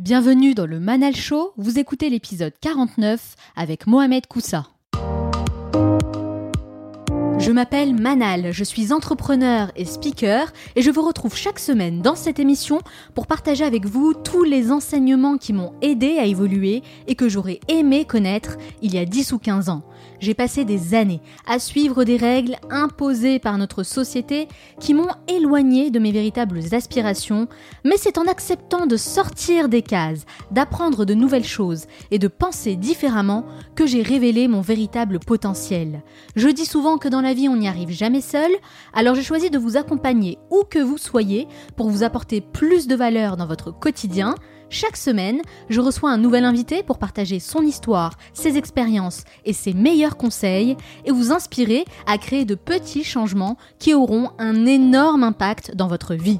Bienvenue dans le Manal Show, vous écoutez l'épisode 49 avec Mohamed Koussa. Je m'appelle Manal, je suis entrepreneur et speaker et je vous retrouve chaque semaine dans cette émission pour partager avec vous tous les enseignements qui m'ont aidé à évoluer et que j'aurais aimé connaître il y a 10 ou 15 ans j'ai passé des années à suivre des règles imposées par notre société qui m'ont éloigné de mes véritables aspirations, mais c'est en acceptant de sortir des cases, d'apprendre de nouvelles choses et de penser différemment que j'ai révélé mon véritable potentiel. Je dis souvent que dans la vie on n'y arrive jamais seul, alors j'ai choisi de vous accompagner où que vous soyez pour vous apporter plus de valeur dans votre quotidien, chaque semaine, je reçois un nouvel invité pour partager son histoire, ses expériences et ses meilleurs conseils et vous inspirer à créer de petits changements qui auront un énorme impact dans votre vie.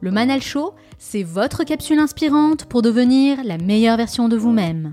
Le Manal Show, c'est votre capsule inspirante pour devenir la meilleure version de vous-même.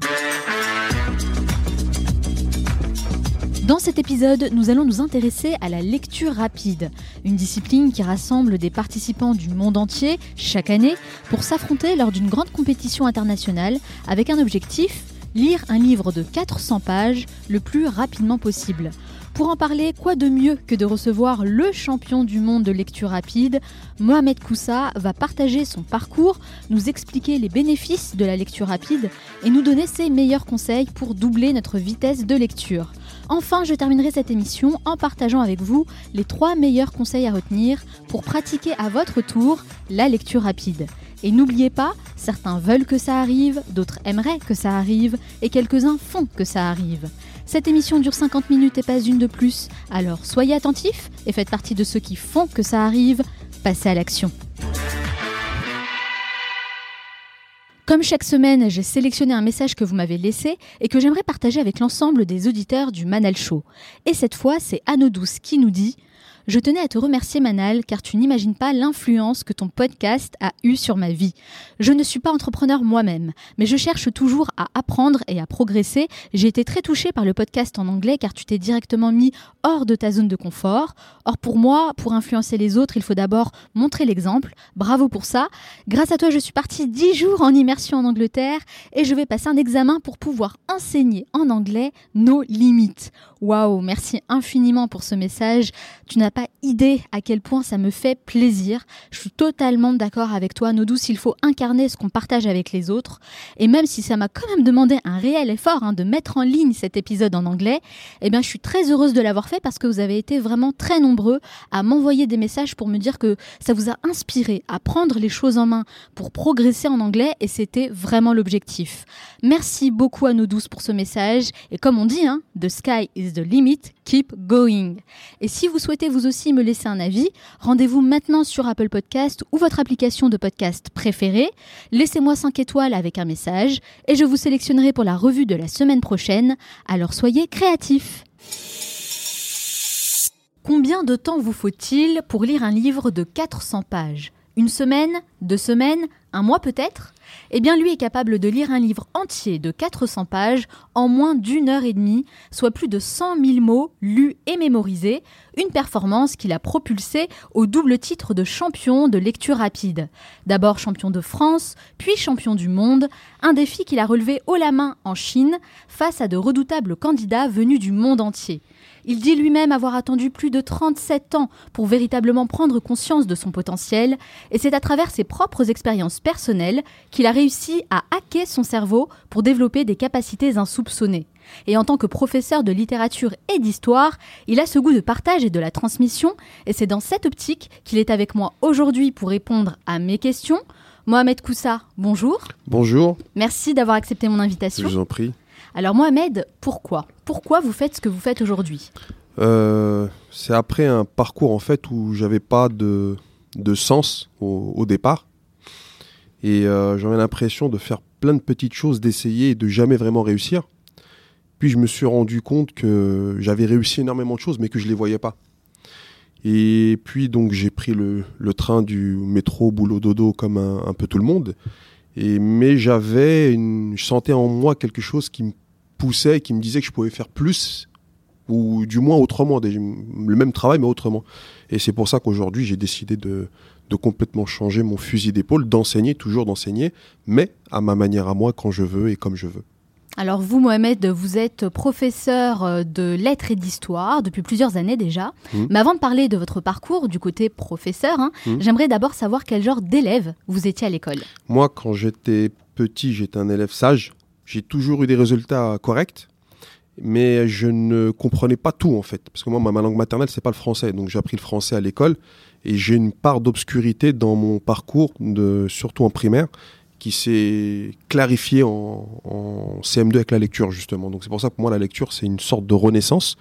Dans cet épisode, nous allons nous intéresser à la lecture rapide, une discipline qui rassemble des participants du monde entier chaque année pour s'affronter lors d'une grande compétition internationale avec un objectif, lire un livre de 400 pages le plus rapidement possible. Pour en parler, quoi de mieux que de recevoir le champion du monde de lecture rapide? Mohamed Koussa va partager son parcours, nous expliquer les bénéfices de la lecture rapide et nous donner ses meilleurs conseils pour doubler notre vitesse de lecture. Enfin, je terminerai cette émission en partageant avec vous les trois meilleurs conseils à retenir pour pratiquer à votre tour la lecture rapide. Et n'oubliez pas, certains veulent que ça arrive, d'autres aimeraient que ça arrive, et quelques-uns font que ça arrive. Cette émission dure 50 minutes et pas une de plus, alors soyez attentifs et faites partie de ceux qui font que ça arrive. Passez à l'action. Comme chaque semaine, j'ai sélectionné un message que vous m'avez laissé et que j'aimerais partager avec l'ensemble des auditeurs du Manal Show. Et cette fois, c'est Anno Douce qui nous dit je tenais à te remercier Manal car tu n'imagines pas l'influence que ton podcast a eue sur ma vie. Je ne suis pas entrepreneur moi-même, mais je cherche toujours à apprendre et à progresser. J'ai été très touchée par le podcast en anglais car tu t'es directement mis hors de ta zone de confort. Or pour moi, pour influencer les autres, il faut d'abord montrer l'exemple. Bravo pour ça. Grâce à toi, je suis partie 10 jours en immersion en Angleterre et je vais passer un examen pour pouvoir enseigner en anglais nos limites. Waouh, merci infiniment pour ce message. Tu n'as idée à quel point ça me fait plaisir. Je suis totalement d'accord avec toi, Nodou, s'il faut incarner ce qu'on partage avec les autres. Et même si ça m'a quand même demandé un réel effort hein, de mettre en ligne cet épisode en anglais, eh bien, je suis très heureuse de l'avoir fait parce que vous avez été vraiment très nombreux à m'envoyer des messages pour me dire que ça vous a inspiré à prendre les choses en main pour progresser en anglais et c'était vraiment l'objectif. Merci beaucoup à Nodou pour ce message et comme on dit, hein, the sky is the limit, keep going. Et si vous souhaitez vous aussi me laisser un avis, rendez-vous maintenant sur Apple Podcast ou votre application de podcast préférée. Laissez-moi 5 étoiles avec un message et je vous sélectionnerai pour la revue de la semaine prochaine. Alors soyez créatifs. Combien de temps vous faut-il pour lire un livre de 400 pages? Une semaine? Deux semaines? Un mois peut-être? Eh bien lui est capable de lire un livre entier de 400 pages en moins d'une heure et demie, soit plus de 100 000 mots lus et mémorisés, une performance qu'il a propulsée au double titre de champion de lecture rapide. D'abord champion de France, puis champion du monde, un défi qu'il a relevé haut la main en Chine face à de redoutables candidats venus du monde entier. Il dit lui-même avoir attendu plus de 37 ans pour véritablement prendre conscience de son potentiel, et c'est à travers ses propres expériences personnelles qu'il a réussi à hacker son cerveau pour développer des capacités insoupçonnées. Et en tant que professeur de littérature et d'histoire, il a ce goût de partage et de la transmission, et c'est dans cette optique qu'il est avec moi aujourd'hui pour répondre à mes questions. Mohamed Koussa, bonjour. Bonjour. Merci d'avoir accepté mon invitation. Je vous en prie. Alors Mohamed, pourquoi? Pourquoi vous faites ce que vous faites aujourd'hui? Euh, C'est après un parcours en fait où j'avais pas de, de sens au, départ. Et euh, j'avais l'impression de faire plein de petites choses, d'essayer et de jamais vraiment réussir. Puis je me suis rendu compte que j'avais réussi énormément de choses, mais que je ne les voyais pas. Et puis donc j'ai pris le, train du métro boulot dodo comme un peu tout le monde. Mais j'avais une, je sentais en moi quelque chose qui me poussait, qui me disait que je pouvais faire plus, ou du moins autrement, le même travail mais autrement. Et c'est pour ça qu'aujourd'hui j'ai décidé de complètement changer mon fusil d'épaule, d'enseigner, toujours d'enseigner, mais à ma manière à moi, quand je veux et comme je veux. Alors vous, Mohamed, vous êtes professeur euh, de lettres et d'histoire depuis plusieurs années déjà. Mmh. Mais avant de parler de votre parcours du côté professeur, hein, Mmh. j'aimerais d'abord savoir quel genre d'élève vous étiez à l'école. Moi, quand j'étais petit, j'étais un élève sage. J'ai toujours eu des résultats corrects, mais je ne comprenais pas tout en fait. Parce que moi, ma ma langue maternelle, c'est pas le français. Donc j'ai appris le français à l'école et j'ai une part d'obscurité dans mon parcours, de, surtout en primaire, qui s'est clarifiée en, en CM2 avec la lecture justement. Donc c'est pour ça que pour moi, la lecture, c'est une sorte de renaissance.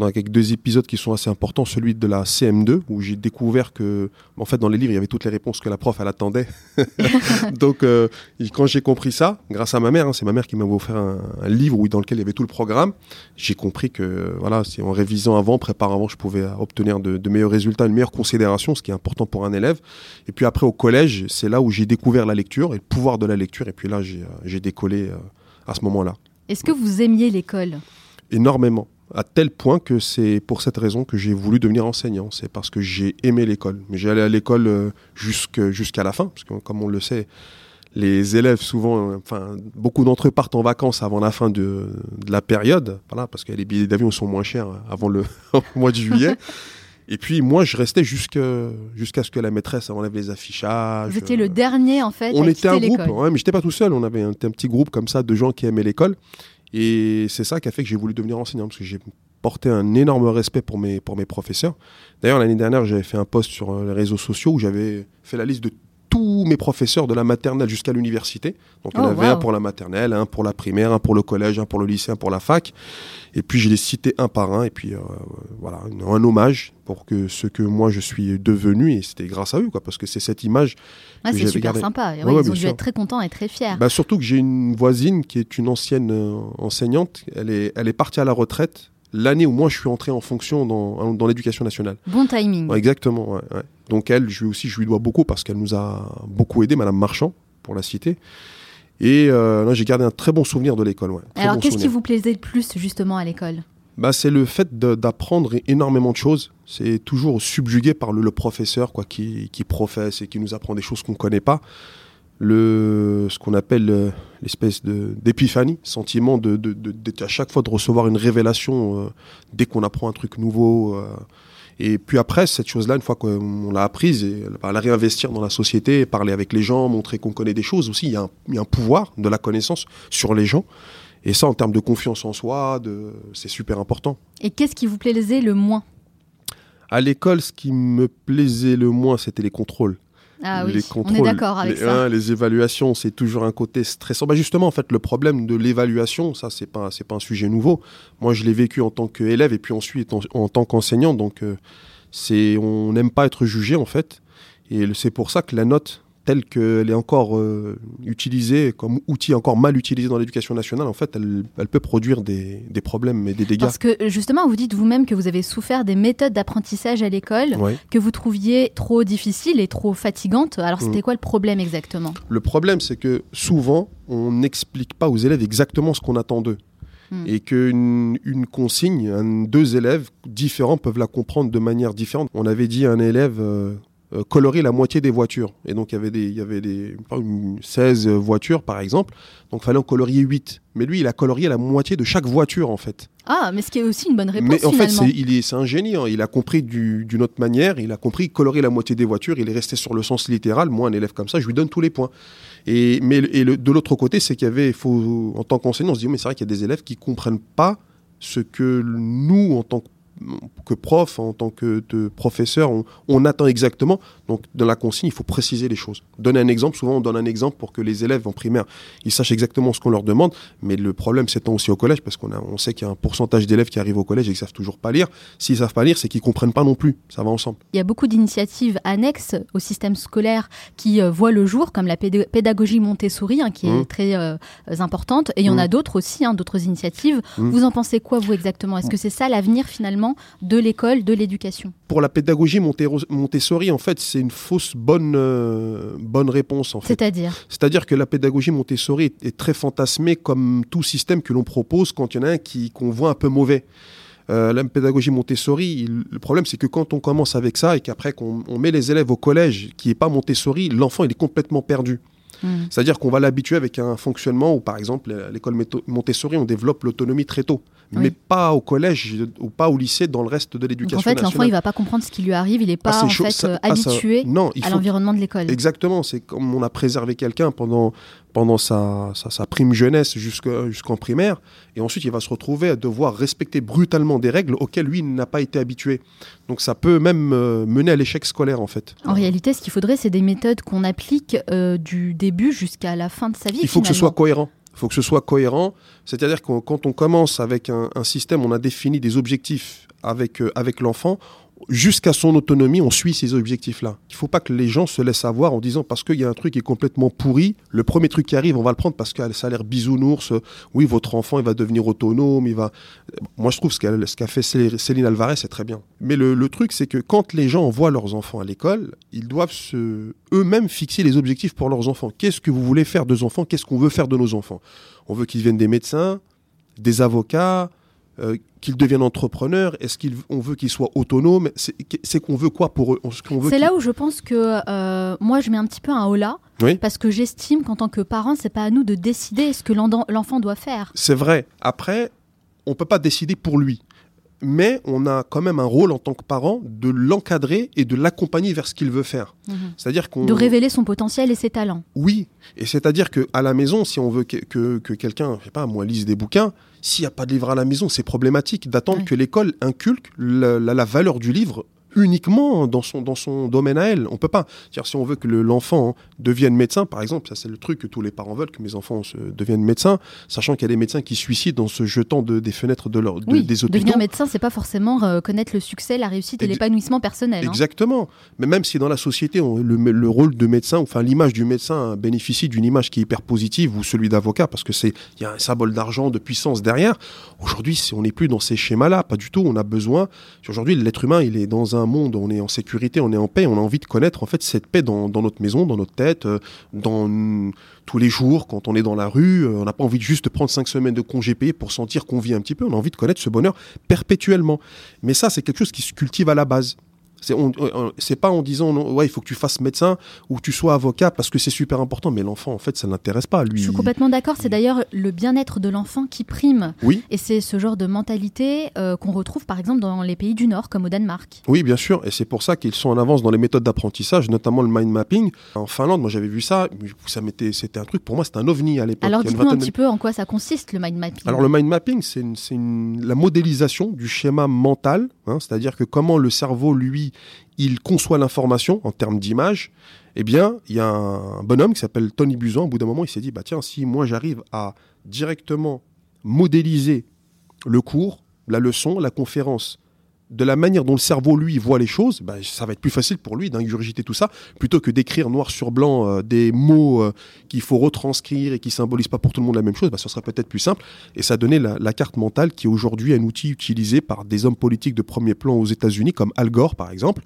Avec deux épisodes qui sont assez importants, celui de la CM2 où j'ai découvert que, en fait, dans les livres, il y avait toutes les réponses que la prof elle attendait. Donc, euh, quand j'ai compris ça, grâce à ma mère, hein, c'est ma mère qui m'avait offert un, un livre où, dans lequel il y avait tout le programme. J'ai compris que, voilà, c'est en révisant avant, préparant avant, je pouvais obtenir de, de meilleurs résultats, une meilleure considération, ce qui est important pour un élève. Et puis après, au collège, c'est là où j'ai découvert la lecture et le pouvoir de la lecture. Et puis là, j'ai euh, j'ai décollé euh, à ce moment-là Est-ce que vous aimiez l'école? Énormément. À tel point que c'est pour cette raison que j'ai voulu devenir enseignant. C'est parce que j'ai aimé l'école. Mais j'allais à l'école euh, jusqu'à la fin, parce que comme on le sait, les élèves souvent, euh, enfin beaucoup d'entre eux partent en vacances avant la fin de, de la période, voilà, parce que les billets d'avion sont moins chers avant le mois de juillet. Et puis moi, je restais jusqu'à ce que la maîtresse enlève les affichages. Vous étiez euh, le dernier en fait on à était un groupe, ouais, mais j'étais pas tout seul. On avait un, un petit groupe comme ça de gens qui aimaient l'école. Et c'est ça qui a fait que j'ai voulu devenir enseignant, parce que j'ai porté un énorme respect pour mes, pour mes professeurs. D'ailleurs, l'année dernière, j'avais fait un post sur euh, les réseaux sociaux où j'avais fait la liste de tous mes professeurs de la maternelle jusqu'à l'université. Donc, il y en Oh, avait un pour la maternelle, un pour la primaire, un pour le collège, un pour le lycée, un pour la fac. Et puis, je les citais un par un. Et puis, euh, voilà, un, un hommage pour que ce que moi, je suis devenu. Et c'était grâce à eux, quoi, parce que c'est cette image que c'est super sympa. Ouais, Ouais, ouais, ils ont dû sûr. être très contents et très fiers. bah, surtout que j'ai une voisine qui est une ancienne euh, enseignante. Elle est, elle est partie à la retraite l'année où moi je suis entré en fonction dans, dans l'éducation nationale. Bon timing. Ouais, exactement. ouais, ouais. Donc elle, je lui aussi, je lui dois beaucoup parce qu'elle nous a beaucoup aidé, Madame Marchand, pour la citer. Et euh, là, j'ai gardé un très bon souvenir de l'école. Ouais, Alors bon qu'est-ce qui vous plaisait le plus justement à l'école? Bah, c'est le fait d'apprendre énormément de choses. C'est toujours subjugué par le, le professeur quoi, qui, qui professe et qui nous apprend des choses qu'on ne connaît pas. Le, ce qu'on appelle euh, l'espèce de- d'épiphanie, sentiment de, de, de- d'être à chaque fois de recevoir une révélation euh, dès qu'on apprend un truc nouveau. euh. Et puis après, cette chose-là, une fois qu'on l'a apprise, et, bah, la réinvestir dans la société, parler avec les gens, montrer qu'on connaît des choses aussi, il y, a un, il y a un pouvoir de la connaissance sur les gens. Et ça, en termes de confiance en soi, de... c'est super important. Et qu'est-ce qui vous plaisait le moins? À l'école, ce qui me plaisait le moins, c'était les contrôles. Ah oui, les on est contrôles, d'accord avec les, ça. hein, les évaluations, c'est toujours un côté stressant. Bah justement, en fait, le problème de l'évaluation, ça, c'est pas, c'est pas un sujet nouveau. Moi, je l'ai vécu en tant qu'élève et puis ensuite en, en tant qu'enseignant. Donc, euh, c'est, on n'aime pas être jugé, en fait. Et c'est pour ça que la note, telle qu'elle est encore euh, utilisée comme outil encore mal utilisé dans l'éducation nationale, en fait, elle, elle peut produire des, des problèmes et des dégâts. Parce que justement, vous dites vous-même que vous avez souffert des méthodes d'apprentissage à l'école que vous trouviez trop difficiles et trop fatigantes. Alors Mm. c'était quoi le problème exactement? Le problème, c'est que souvent, on n'explique pas aux élèves exactement ce qu'on attend d'eux. Hmm. Et qu'une une consigne, un- deux élèves différents peuvent la comprendre de manière différente. On avait dit à un élève euh, euh, colorer la moitié des voitures. Et donc, il y avait, des, il y avait des, par exemple, 16 voitures, par exemple. Donc, il fallait en colorier 8. Mais lui, il a colorié la moitié de chaque voiture, en fait. Ah, mais ce qui est aussi une bonne réponse Mais en fait, c'est, il est, c'est un génie. hein. Il a compris du- d'une autre manière. Il a compris colorer la moitié des voitures. Il est resté sur le sens littéral. Moi, un élève comme ça, je lui donne tous les points. Et, mais, et le- de l'autre côté, c'est qu'il y avait, faut, en tant qu'enseignant, on se dit, mais c'est vrai qu'il y a des élèves qui comprennent pas ce que nous, en tant que que prof, en tant que de professeur, on, on attend exactement. Donc, dans la consigne, il faut préciser les choses. Donner un exemple, souvent on donne un exemple pour que les élèves en primaire, ils sachent exactement ce qu'on leur demande. Mais le problème s'étend aussi au collège, parce qu'on a, on sait qu'il y a un pourcentage d'élèves qui arrivent au collège et qui savent toujours pas lire. S'ils savent pas lire, c'est qu'ils comprennent pas non plus. Ça va ensemble. Il y a beaucoup d'initiatives annexes au système scolaire qui euh, voient le jour, comme la péda- pédagogie Montessori, hein, qui est Mhm. très euh, importante. Et il y en a Mhm. d'autres aussi, hein, d'autres initiatives. Mhm. Vous en pensez quoi, vous, exactement? Est-ce que c'est ça l'avenir, finalement, de l'école, de l'éducation Pour la pédagogie Montessori, en fait, c'est une fausse bonne, euh, bonne réponse. En fait. C'est-à-dire? C'est-à-dire que la pédagogie Montessori est, est très fantasmée comme tout système que l'on propose quand il y en a un qui qu'on voit un peu mauvais. Euh, la pédagogie Montessori, le problème c'est que quand on commence avec ça et qu'après qu'on met les élèves au collège qui n'est pas Montessori, l'enfant il est complètement perdu. Hmm. C'est-à-dire qu'on va l'habituer avec un fonctionnement où, par exemple, l'école Montessori, on développe l'autonomie très tôt mais pas au collège ou pas au lycée dans le reste de l'éducation En fait, l'enfant, il va pas comprendre ce qui lui arrive, il n'est pas ah, en fait euh, ah, habitué à l'environnement de l'école. Exactement, c'est comme on a préservé quelqu'un pendant pendant sa, sa, prime jeunesse jusqu'en primaire, et ensuite il va se retrouver à devoir respecter brutalement des règles auxquelles lui n'a pas été habitué. Donc ça peut même euh, mener à l'échec scolaire en fait. En réalité, ce qu'il faudrait, c'est des méthodes qu'on applique euh, du début jusqu'à la fin de sa vie. Il faut que ce soit cohérent. Il faut que ce soit cohérent. C'est-à-dire que quand on commence avec un, système, on a défini des objectifs avec, euh, avec l'enfant, jusqu'à son autonomie, on suit ces objectifs-là. Il ne faut pas que les gens se laissent avoir en disant parce qu'il y a un truc qui est complètement pourri, le premier truc qui arrive, on va le prendre parce que ça a l'air bisounours. Oui, votre enfant, il va devenir autonome, il va. Moi, je trouve ce qu'a fait Céline Alvarez, c'est très bien. Mais le, truc, c'est que quand les gens envoient leurs enfants à l'école, ils doivent se eux-mêmes fixer les objectifs pour leurs enfants. Qu'est-ce que vous voulez faire de nos enfants? Qu'est-ce qu'on veut faire de nos enfants? On veut qu'ils deviennent des médecins, des avocats, euh, qu'ils deviennent entrepreneurs Est-ce qu'on veut qu'ils soient autonomes C'est qu'on veut quoi pour eux C'est là où je pense que euh, moi je mets un petit peu un holà parce que j'estime qu'en tant que parent, c'est pas à nous de décider ce que l'enfant doit faire. C'est vrai. Après, on peut pas décider pour lui. Mais on a quand même un rôle en tant que parent de l'encadrer et de l'accompagner vers ce qu'il veut faire. Mhm. C'est-à-dire qu'on de révéler son potentiel et ses talents. Oui, et c'est-à-dire que à la maison, si on veut que, que, que quelqu'un, je sais pas, moi, lise des bouquins, s'il n'y a pas de livre à la maison, c'est problématique d'attendre que l'école inculque la, valeur du livre uniquement dans son, dans son domaine à elle. On peut pas. -dire, si on veut que l'enfant devienne médecin, par exemple, ça c'est le truc que tous les parents veulent, que mes enfants se, deviennent médecins, sachant qu'il y a des médecins qui suicident en se jetant de, des fenêtres de leur, oui, des hôpitaux. Devenir médecin, c'est pas forcément euh, connaître le succès, la réussite et l'épanouissement personnel. Hein. Exactement. Mais même si dans la société, le, rôle de médecin, enfin l'image du médecin bénéficie d'une image qui est hyper positive, ou celui d'avocat, parce que c'est il y a un symbole d'argent, de puissance derrière. Aujourd'hui, on n'est plus dans ces schémas-là, pas du tout. On a besoin. Aujourd'hui, l'être humain, il est dans un monde, on est en sécurité, on est en paix, on a envie de connaître en fait cette paix dans, notre maison, dans notre tête, euh, dans tous les jours, quand on est dans la rue. Euh, on n'a pas envie de juste prendre cinq semaines de congé payé pour sentir qu'on vit un petit peu. On a envie de connaître ce bonheur perpétuellement. Mais ça, c'est quelque chose qui se cultive à la base. C'est pas en disant ouais il faut que tu fasses médecin ou que tu sois avocat parce que c'est super important, mais l'enfant en fait ça l'intéresse pas lui. Je suis complètement d'accord. C'est d'ailleurs le bien-être de l'enfant qui prime. Oui. Et c'est ce genre de mentalité euh, qu'on retrouve par exemple dans les pays du Nord comme au Danemark. Oui bien sûr et c'est pour ça qu'ils sont en avance dans les méthodes d'apprentissage, notamment le mind mapping. En Finlande, moi j'avais vu ça, ça m'était c'était un truc pour moi c'était un ovni à l'époque. Alors dites-nous un petit peu en quoi ça consiste le mind mapping. Alors le mind mapping c'est la modélisation du schéma mental, hein, c'est-à-dire que comment le cerveau lui il conçoit l'information en termes d'image, eh bien, il y a un bonhomme qui s'appelle Tony Buzan. Au bout d'un moment, il s'est dit, bah tiens, si moi j'arrive à directement modéliser le cours, la leçon, la conférence, de la manière dont le cerveau, lui, voit les choses, bah, ça va être plus facile pour lui d'ingurgiter tout ça, plutôt que d'écrire noir sur blanc euh, des mots euh, qu'il faut retranscrire et qui symbolisent pas pour tout le monde la même chose, bah, ça serait peut-être plus simple. Et ça donnait la, la carte mentale qui est aujourd'hui un outil utilisé par des hommes politiques de premier plan aux États-Unis, comme Al Gore, par exemple,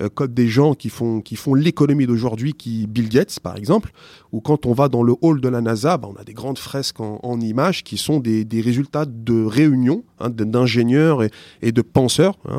euh, comme des gens qui font, qui font l'économie d'aujourd'hui, qui Bill Gates, par exemple, ou quand on va dans le hall de la NASA, bah, on a des grandes fresques en, en images qui sont des, des résultats de réunions hein, d'ingénieurs et de penseurs Hein,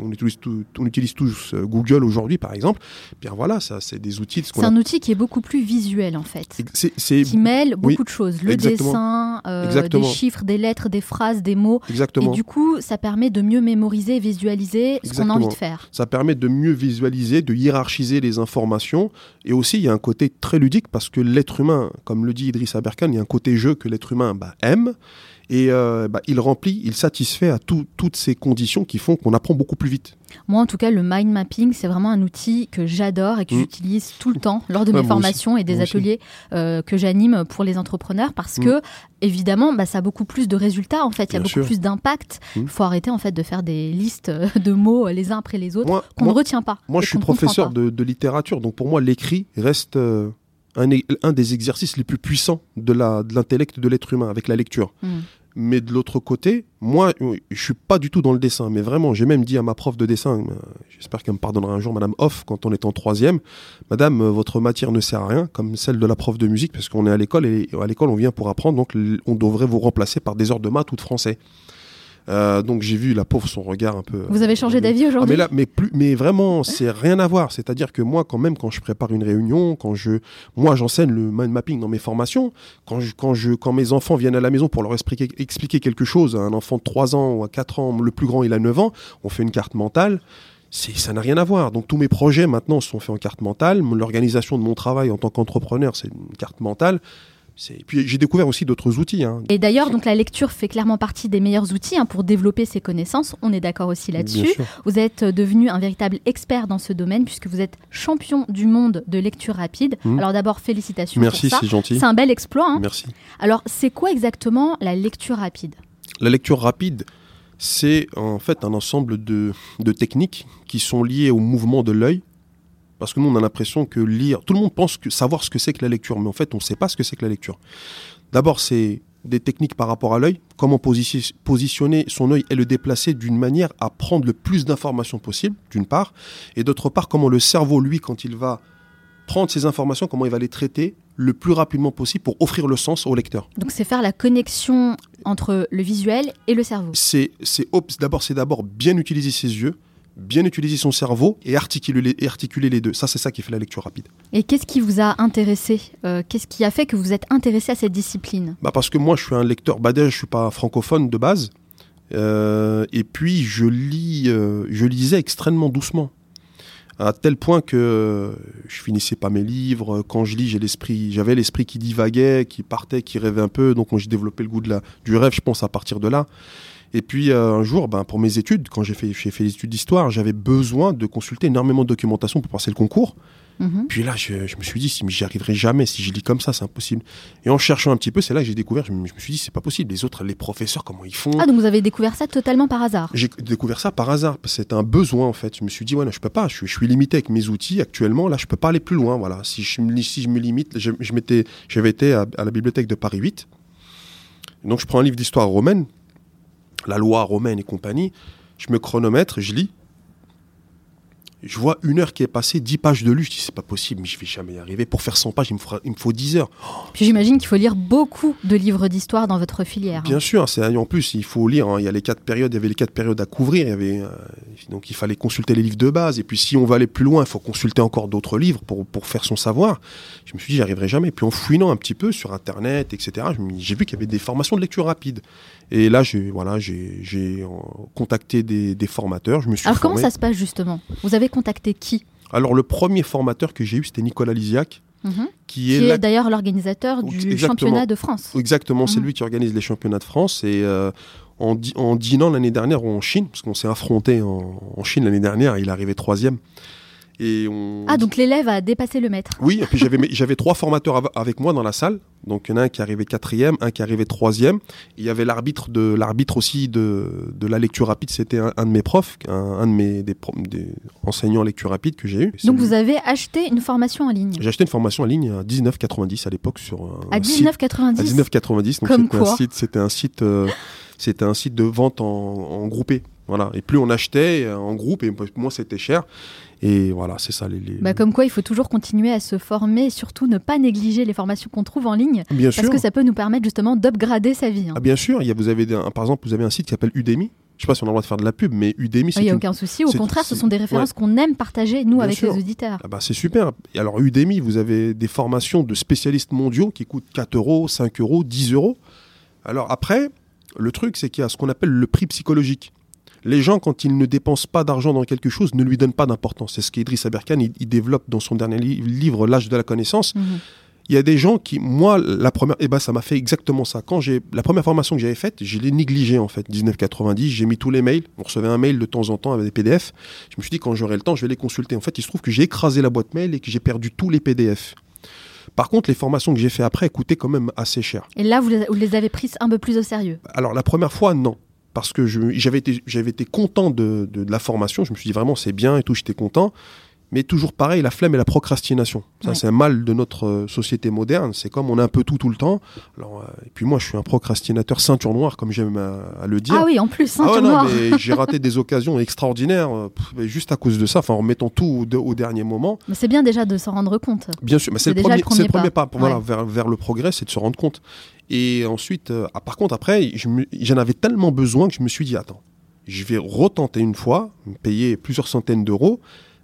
on, utilise on, utilise tous euh, Google aujourd'hui, par exemple. Bien voilà, ça, c'est des outils. C'est un outil qui est beaucoup plus visuel, en fait. Qui mêle beaucoup de choses. Le dessin, euh, des chiffres, des lettres, des phrases, des mots. Exactement. Et du coup, ça permet de mieux mémoriser et visualiser ce qu'on a envie de faire. Ça permet de mieux visualiser, de hiérarchiser les informations. Et aussi, il y a un côté très ludique parce que l'être humain, comme le dit Idriss Aberkan, il y a un côté jeu que l'être humain bah, aime. Et euh, bah, il remplit, il satisfait à toutes ces conditions qui font qu'on apprend beaucoup plus vite. Moi, en tout cas, le mind mapping, c'est vraiment un outil que j'adore et que mm. j'utilise tout le temps lors de mes formations et des ateliers euh, que j'anime pour les entrepreneurs parce mm. que, évidemment, bah, ça a beaucoup plus de résultats. En fait, il y a beaucoup plus d'impact. Il mm. faut arrêter en fait de faire des listes de mots les uns après les autres qu'on ne retient pas. Moi, je suis professeur de, littérature, donc pour moi, l'écrit reste euh, un, un, des exercices les plus puissants de l'intellect de, l'être humain avec la lecture. Mais de l'autre côté, moi, je suis pas du tout dans le dessin, mais vraiment, j'ai même dit à ma prof de dessin, euh, j'espère qu'elle me pardonnera un jour, Madame Hoff, quand on est en troisième, Madame, euh, votre matière ne sert à rien, comme celle de la prof de musique, parce qu'on est à l'école et à l'école on vient pour apprendre, donc on devrait vous remplacer par des heures de maths ou de français. Euh, donc j'ai vu la pauvre son regard un peu. Vous avez changé euh, d'avis ah, aujourd'hui mais là, mais plus, mais vraiment, c'est rien à voir. C'est-à-dire que moi, quand même, quand je prépare une réunion, quand je, moi, j'enseigne le mind mapping dans mes formations, quand je, quand je, quand mes enfants viennent à la maison pour leur expliquer, expliquer quelque chose, à un enfant de 3 ans ou à 4 ans, le plus grand il a 9 ans, on fait une carte mentale. Ça n'a rien à voir. Donc tous mes projets maintenant sont faits en carte mentale. L'organisation de mon travail en tant qu'entrepreneur, c'est une carte mentale. Puis j'ai découvert aussi d'autres outils. hein. Et d'ailleurs, donc la lecture fait clairement partie des meilleurs outils hein, pour développer ses connaissances. On est d'accord aussi là-dessus. Vous êtes euh, devenu un véritable expert dans ce domaine puisque vous êtes champion du monde de lecture rapide. Mhm. Alors d'abord, félicitations Merci, c'est gentil. C'est un bel exploit. hein. Merci. Alors, c'est quoi exactement la lecture rapide? La lecture rapide, c'est en fait un ensemble de, de techniques qui sont liées au mouvement de l'œil. Parce que nous, on a l'impression que lire. Tout le monde pense que savoir ce que c'est que la lecture, mais en fait, on ne sait pas ce que c'est que la lecture. D'abord, c'est des techniques par rapport à l'œil, comment posi- positionner son œil et le déplacer d'une manière à prendre le plus d'informations possible, d'une part, et d'autre part, comment le cerveau, lui, quand il va prendre ces informations, comment il va les traiter le plus rapidement possible pour offrir le sens au lecteur. Donc, c'est faire la connexion entre le visuel et le cerveau. c'est d'abord c'est d'abord bien utiliser ses yeux, bien utiliser son cerveau et articuler et articuler les deux. Ça c'est ça qui fait la lecture rapide. Et qu'est-ce qui vous a intéressé Euh, Qu'est-ce qui a fait que vous êtes intéressé à cette discipline? Bah parce que moi je suis un lecteur. Déjà je suis pas francophone de base. Euh, et puis je lis, euh, je lisais extrêmement doucement, à tel point que je finissais pas mes livres. Quand je lis, j'ai l'esprit, j'avais l'esprit qui divaguait, qui partait, qui rêvait un peu. Donc j'ai développé le goût de la, du rêve, je pense à partir de là. Et puis euh, un jour, ben, pour mes études, quand j'ai fait, j'ai fait des études d'histoire, j'avais besoin de consulter énormément de documentation pour passer le concours. Mhm. Puis là, je, je me suis dit, si j'y arriverai jamais, si je lis comme ça, c'est impossible. Et en cherchant un petit peu, c'est là que j'ai découvert, je me, je me suis dit, c'est pas possible. Les autres, les professeurs, comment ils font? Ah, donc vous avez découvert ça totalement par hasard? J'ai découvert ça par hasard. parce que C'était un besoin, en fait. Je me suis dit, ouais, non, je peux pas. Je, suis- je suis limité avec mes outils actuellement. Là, je peux pas aller plus loin. Voilà. Si je, me- si je me limite, je, je m'étais, j'avais été à, à la bibliothèque de Paris 8. Donc, je prends un livre d'histoire romaine, la loi romaine et compagnie. Je me chronomètre, je lis. Je vois une heure qui est passée, 10 pages de lu. Je dis, c'est pas possible, mais je vais jamais y arriver. Pour faire 100 pages, il me, il me faut 10 heures. Puis j'imagine qu'il faut lire beaucoup de livres d'histoire dans votre filière. Bien sûr, c'est en plus il faut lire. hein, il y a les quatre périodes, il y avait les quatre périodes à couvrir. Il y avait euh, donc il fallait consulter les livres de base. Et puis si on va aller plus loin, il faut consulter encore d'autres livres pour pour faire son savoir. Je me suis dit j'y arriverai jamais. Puis en fouinant un petit peu sur internet, etc. J'ai vu qu'il y avait des formations de lecture rapide. Et là j'ai voilà j'ai j'ai euh, contacté des, des formateurs. Je me suis Alors comment ça se passe justement? Vous avez contacté qui Alors le premier formateur que j'ai eu c'était Nicolas Lisiac, Mhm. qui est, d'ailleurs l'organisateur du Exactement. championnat de France. Exactement, c'est Mhm. lui qui organise les championnats de France. Et euh, en, di- en dînant l'année dernière en Chine, parce qu'on s'est affronté en, en Chine l'année dernière, il est arrivé troisième. Et on... Ah, donc l'élève a dépassé le maître. Oui, et puis j'avais trois formateurs av- avec moi dans la salle. Donc il y en a un qui arrivait quatrième, un qui arrivait troisième. Il y avait l'arbitre de l'arbitre aussi de, de la lecture rapide. C'était un, un de mes profs, un, un de mes des, des enseignants lecture rapide que j'ai eu. Donc vous avez acheté une formation en ligne J'ai acheté une formation en ligne à 19,90 à l'époque sur un, à un site 19,90 à 19,90. Donc Comme c'était un site, c'était un site, euh, c'était un site de vente en, en groupé. Voilà. Et plus on achetait euh, en groupe, et moins c'était cher. Et voilà, c'est ça les. les- Bah, comme quoi, il faut toujours continuer à se former et surtout ne pas négliger les formations qu'on trouve en ligne Bien parce sûr. que ça peut nous permettre justement d'upgrader sa vie. hein. Ah, bien sûr. Il y a, vous avez un- par exemple, vous avez un site qui s'appelle Udemy. Je sais pas si on a le droit de faire de la pub, mais Udemy, c'est Il n'y a une- aucun souci. Au contraire, ce sont des références qu'on aime partager, nous, Bien avec sûr. les auditeurs. Ah bah, c'est super. Et alors Udemy, vous avez des formations de spécialistes mondiaux qui coûtent 4 euros, 5 euros, 10 euros. Alors après, le truc, c'est qu'il y a ce qu'on appelle le prix psychologique. Les gens, quand ils ne dépensent pas d'argent dans quelque chose, ne lui donnent pas d'importance. C'est ce qu'Idriss Aberkan, il, il développe dans son dernier li- livre, L'âge de la connaissance. Mhm. Il y a des gens qui, moi, la première, eh ben, ça m'a fait exactement ça. Quand j'ai, la première formation que j'avais faite, je l'ai négligée, en fait, 1990. J'ai mis tous les mails. On recevait un mail de temps en temps avec des PDF. Je me suis dit, quand j'aurai le temps, je vais les consulter. En fait, il se trouve que j'ai écrasé la boîte mail et que j'ai perdu tous les PDF. Par contre, les formations que j'ai fait après coûtaient quand même assez cher. Et là, vous les avez prises un peu plus au sérieux? Alors, la première fois, non. Parce que j'avais été, content de la formation. Je me suis dit vraiment, c'est bien et tout, j'étais content. Mais toujours pareil, la flemme et la procrastination. Ça, Ouais. c'est un mal de notre euh, société moderne. C'est comme on a un peu tout tout le temps. Alors, euh, et puis moi, je suis un procrastinateur ceinture noire, comme j'aime à, à le dire. Ah oui, en plus, Ah ouais, ceinture non, noire. j'ai raté des occasions extraordinaires euh, pff, juste à cause de ça, enfin en remettant tout au, de- au dernier moment. Mais c'est bien déjà de s'en rendre compte. Bien sûr, mais c'est le, premier, le premier c'est le premier pas. pas, voilà, Ouais. vers, vers le progrès, c'est de se rendre compte. Et ensuite, ah, par contre, après, je j'en avais tellement besoin que je me suis dit, attends, je vais retenter une fois, me payer plusieurs centaines d'euros,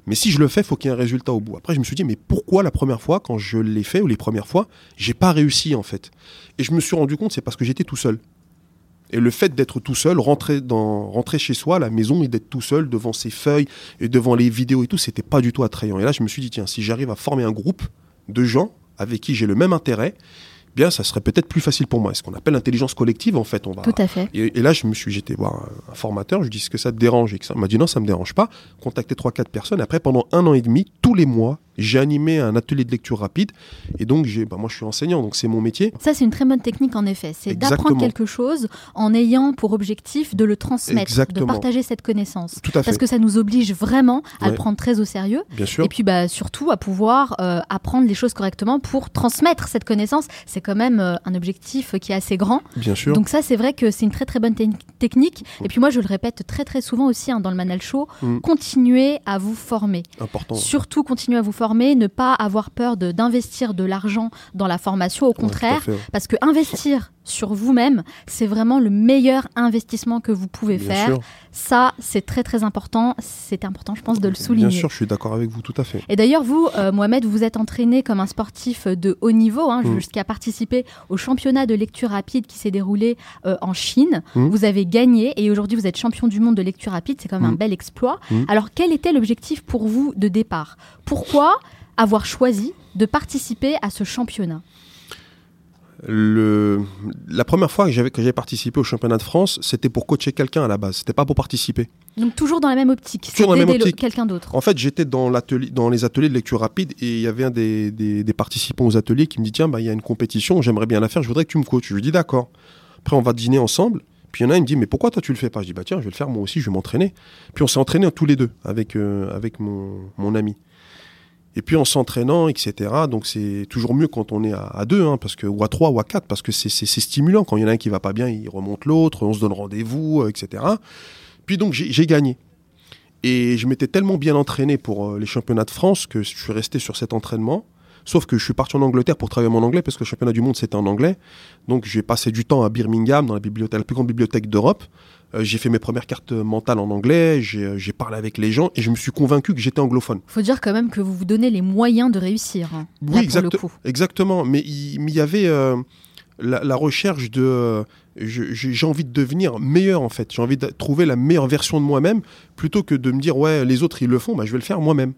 mais si je le fais, faut qu'il y ait un résultat au bout. Après, je me suis dit, mais pourquoi la première fois, quand je l'ai fait, ou les premières fois, j'ai pas réussi en fait? Et je me suis rendu compte, c'est parce que j'étais tout seul. Et le fait d'être tout seul, rentrer, dans, rentrer chez soi à la maison et d'être tout seul devant ses feuilles et devant les vidéos et tout, c'était pas du tout attrayant. Et là, je me suis dit, tiens, si j'arrive à former un groupe de gens avec qui j'ai le même intérêt, bien, ça serait peut-être plus facile pour moi. C'est ce qu'on appelle l'intelligence collective, en fait. On va... Tout à fait. et, et là, je me suis, j'étais voir un, formateur, je lui dis, est-ce que ça te dérange et ça Il m'a dit, non, ça me dérange pas. Contacté 3-4 personnes. Après, pendant un an et demi, tous les mois, j'ai animé un atelier de lecture rapide. Et donc, j'ai, bah, moi, je suis enseignant, donc c'est mon métier. Ça, c'est une très bonne technique en effet. C'est d'apprendre quelque chose en ayant pour objectif de le transmettre, Exactement. de partager cette connaissance. Tout à fait. Parce que ça nous oblige vraiment à Ouais. le prendre très au sérieux. Bien sûr. Et puis bah, surtout à pouvoir euh, apprendre les choses correctement pour transmettre cette connaissance. C'est quand même euh, un objectif qui est assez grand. Bien sûr. Donc ça, c'est vrai que c'est une très très bonne te- technique. Et puis moi, je le répète très très souvent aussi hein, dans le Manal Show, Mm. continuez à vous former. Important. Surtout continuez à vous former, ne pas avoir peur de- d'investir de, l'argent dans la formation. Au contraire, ouais. parce que investir sur vous-même, c'est vraiment le meilleur investissement que vous pouvez Bien faire. sûr. Ça, c'est très très important. C'est important, je pense, de le souligner. Bien sûr, je suis d'accord avec vous, tout à fait. Et d'ailleurs, vous, euh, Mohamed, vous êtes entraîné comme un sportif de haut niveau, hein, Mm. jusqu'à participer au championnat de lecture rapide qui s'est déroulé euh, en Chine. Mm. Vous avez gagné et aujourd'hui, vous êtes champion du monde de lecture rapide. C'est quand même un Mm. bel exploit. Alors, quel était l'objectif pour vous de départ? Pourquoi avoir choisi de participer à ce championnat? Le... La première fois que j'avais, que participé au championnat de France, c'était pour coacher quelqu'un à la base. C'était pas pour participer. Donc, toujours dans la même optique, Toujours dans la même optique. quelqu'un d'autre. En fait, j'étais dans, l'atelier, dans les ateliers de lecture rapide et il y avait un des, des- des participants aux ateliers qui me dit Tiens, bah, il y a une compétition, j'aimerais bien la faire, je voudrais que tu me coaches. Je lui dis D'accord. Après, on va dîner ensemble. Puis il y en a un, il me dit Mais pourquoi toi tu le fais pas? Je dis Bah tiens, je vais le faire moi aussi, je vais m'entraîner. Puis on s'est entraînés tous les deux avec, euh, avec mon, mon ami. Et puis en s'entraînant, etc. Donc c'est toujours mieux quand on est à, à deux, hein, parce que, ou à trois ou à quatre, parce que c'est, stimulant. Quand il y en a un qui va pas bien, il remonte l'autre, on se donne rendez-vous, euh, etc. Puis donc j'ai, j'ai gagné. Et je m'étais tellement bien entraîné pour euh, les championnats de France que je suis resté sur cet entraînement. Sauf que je suis parti en Angleterre pour travailler mon anglais parce que le championnat du monde c'était en anglais. Donc j'ai passé du temps à Birmingham dans la bibliothèque, la plus grande bibliothèque d'Europe. Euh, j'ai fait mes premières cartes mentales en anglais. J'ai, euh, j'ai parlé avec les gens et je me suis convaincu que j'étais anglophone. faut dire quand même que vous vous donnez les moyens de réussir. hein, pour exact- exactement. Mais il, mais il y avait euh, la, la recherche de. euh, j'ai envie de devenir meilleur en fait. J'ai envie de trouver la meilleure version de moi-même plutôt que de me dire ouais les autres ils le font, bah, je vais le faire moi-même.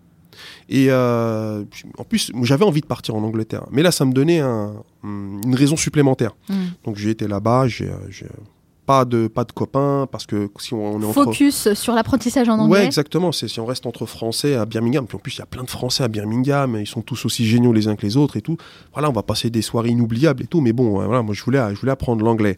Et euh, en plus j'avais envie de partir en Angleterre, mais là ça me donnait un- une raison supplémentaire. Mm. Donc j'ai été là-bas, j'ai pas de pas de copains parce que si on, on est entre Focus sur l'apprentissage en anglais. Ouais, exactement. C'est si on reste entre Français à Birmingham, puis en plus il y a plein de Français à Birmingham, ils sont tous aussi géniaux les uns que les autres et tout. Voilà, on va passer des soirées inoubliables et tout. Mais bon, voilà, moi je voulais, je voulais apprendre l'anglais.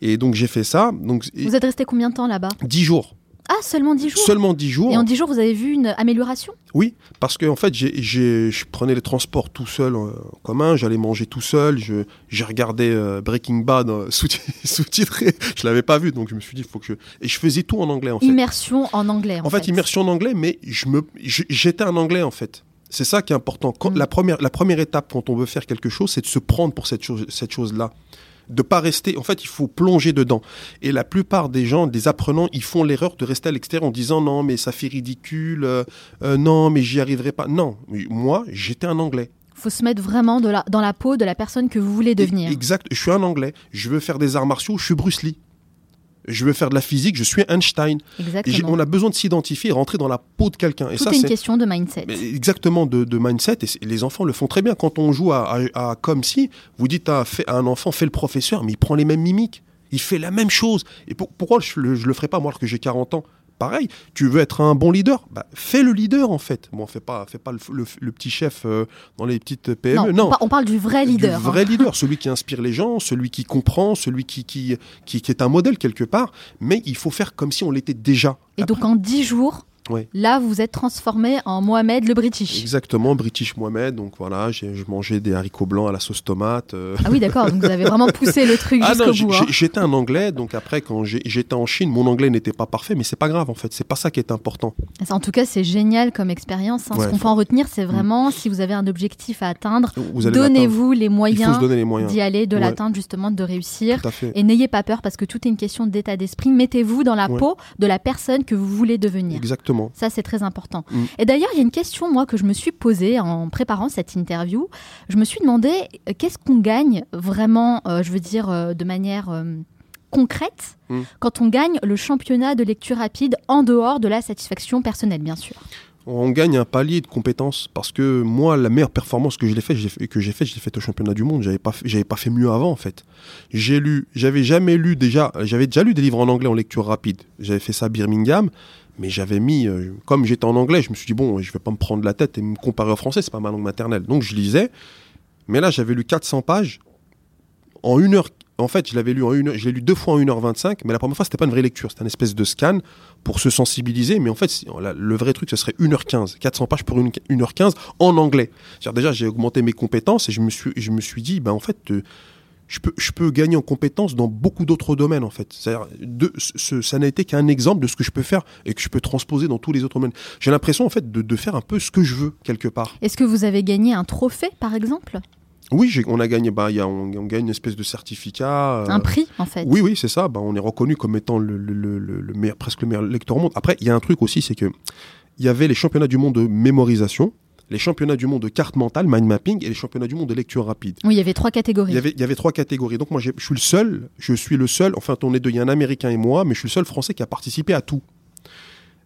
Et donc j'ai fait ça. Donc et Vous êtes resté combien de temps là-bas? Dix jours, Ah, seulement 10 jours seulement dix jours. Et en 10 jours, vous avez vu une amélioration? Oui, parce que en fait, j'ai, j'ai- je prenais les transports tout seul euh, en commun, j'allais manger tout seul, je, j'ai regardé euh, Breaking Bad euh, sous- sous-titré, je l'avais pas vu, donc je me suis dit, il faut que je... Et je faisais tout en anglais, en fait. Immersion en anglais. En, En fait, immersion en anglais, mais je me, je- j'étais un anglais en fait. C'est ça qui est important. Quand, Mm. la, première, la première étape quand on veut faire quelque chose, c'est de se prendre pour cette chose, cette chose-là. De pas rester. En fait, il faut plonger dedans. Et la plupart des gens, des apprenants, ils font l'erreur de rester à l'extérieur en disant non, mais ça fait ridicule. euh, euh, non, mais j'y arriverai pas. Non, moi, j'étais un anglais. faut se mettre vraiment de la- dans la peau de la personne que vous voulez devenir. Exact. Je suis un anglais. Je veux faire des arts martiaux. Je suis Bruce Lee. Je veux faire de la physique. Je suis Einstein. Et Exactement. on a besoin de s'identifier et rentrer dans la peau de quelqu'un. Et ça, est une question de mindset. Exactement de, de mindset et, les enfants le font très bien quand on joue à, à- à comme si vous dites à, un enfant fais le professeur mais il prend les mêmes mimiques il fait la même chose et pour- pourquoi je le, je le ferai pas moi alors que j'ai 40 ans? Pareil tu veux être un bon leader bah, fais le leader en fait bon fais pas fais pas le, le- le petit chef euh, dans les petites PME non, On, par- on parle du vrai leader. du hein. vrai leader, celui qui inspire les gens, celui qui comprend, celui qui, qui, qui, qui est un modèle quelque part, mais il faut faire comme si on l'était déjà. Et donc en 10 jours, Là, vous êtes transformé en Mohamed le British. Exactement, British Mohamed. Donc voilà, je mangeais des haricots blancs à la sauce tomate. euh. Ah oui, d'accord. Donc vous avez vraiment poussé le truc Ah jusqu'au bout. hein. j'étais un anglais, donc après quand j'étais en Chine, mon anglais n'était pas parfait, mais c'est pas grave en fait, c'est pas ça qui est important. En tout cas, c'est génial comme expérience. hein. Ce qu'on peut en retenir, c'est vraiment si vous avez un objectif à atteindre, donnez-vous les moyens d'y aller, de Ouais. l'atteindre, justement, de réussir. Et n'ayez pas peur parce que tout est une question d'état d'esprit. Mettez-vous dans la Ouais. peau de la personne que vous voulez devenir. Exactement. Ça, c'est très important. Mm. Et d'ailleurs, il y a une question, moi, que je me suis posée en préparant cette interview. Je me suis demandé euh, qu'est-ce qu'on gagne vraiment, euh, je veux dire, euh, de manière concrète, Mm. quand on gagne le championnat de lecture rapide en dehors de la satisfaction personnelle, bien sûr? On gagne un palier de compétences parce que moi, la meilleure performance que je l'ai fait, que j'ai fait, je l'ai fait au championnat du monde. J'avais pas, j'avais pas fait mieux avant en fait. J'ai lu, j'avais jamais lu déjà, j'avais déjà lu des livres en anglais en lecture rapide. J'avais fait ça à Birmingham, mais j'avais mis, euh, comme j'étais en anglais, je me suis dit bon, je vais pas me prendre la tête et me comparer au français, c'est pas ma langue maternelle. Donc je lisais, mais là j'avais lu 400 pages en une heure. En fait, je l'avais lu en une heure, je l'ai lu deux fois en 1h25, mais la première fois, c'était pas une vraie lecture, c'était un espèce de scan pour se sensibiliser. Mais en fait, le vrai truc, ce serait 1h15, 400 pages pour une, 1h15 en anglais. Déjà, j'ai augmenté mes compétences et je me suis, je me suis dit, ben, en fait, euh, je peux, je peux gagner en compétences dans beaucoup d'autres domaines, en fait. C'est-à-dire, de- ce- ça n'a été qu'un exemple de ce que je peux faire et que je peux transposer dans tous les autres domaines. J'ai l'impression, en fait, de, de faire un peu ce que je veux, quelque part. Est-ce que vous avez gagné un trophée, par exemple? Oui, on a gagné, bah, il y a, on, on gagne une espèce de certificat. euh, Un prix, en fait Oui, oui, c'est ça. Bah, on est reconnu comme étant le, le- le- le- le meilleur, presque le meilleur lecteur au monde. Après, il y a un truc aussi, c'est que il y avait les championnats du monde de mémorisation, les championnats du monde de carte mentale, mind mapping, et les championnats du monde de lecture rapide. Oui, il y avait trois catégories. Il y avait, il y avait trois catégories. Donc moi, je suis le seul, je suis le seul, enfin, on est deux, il y a un Américain et moi, mais je suis le seul Français qui a participé à tout.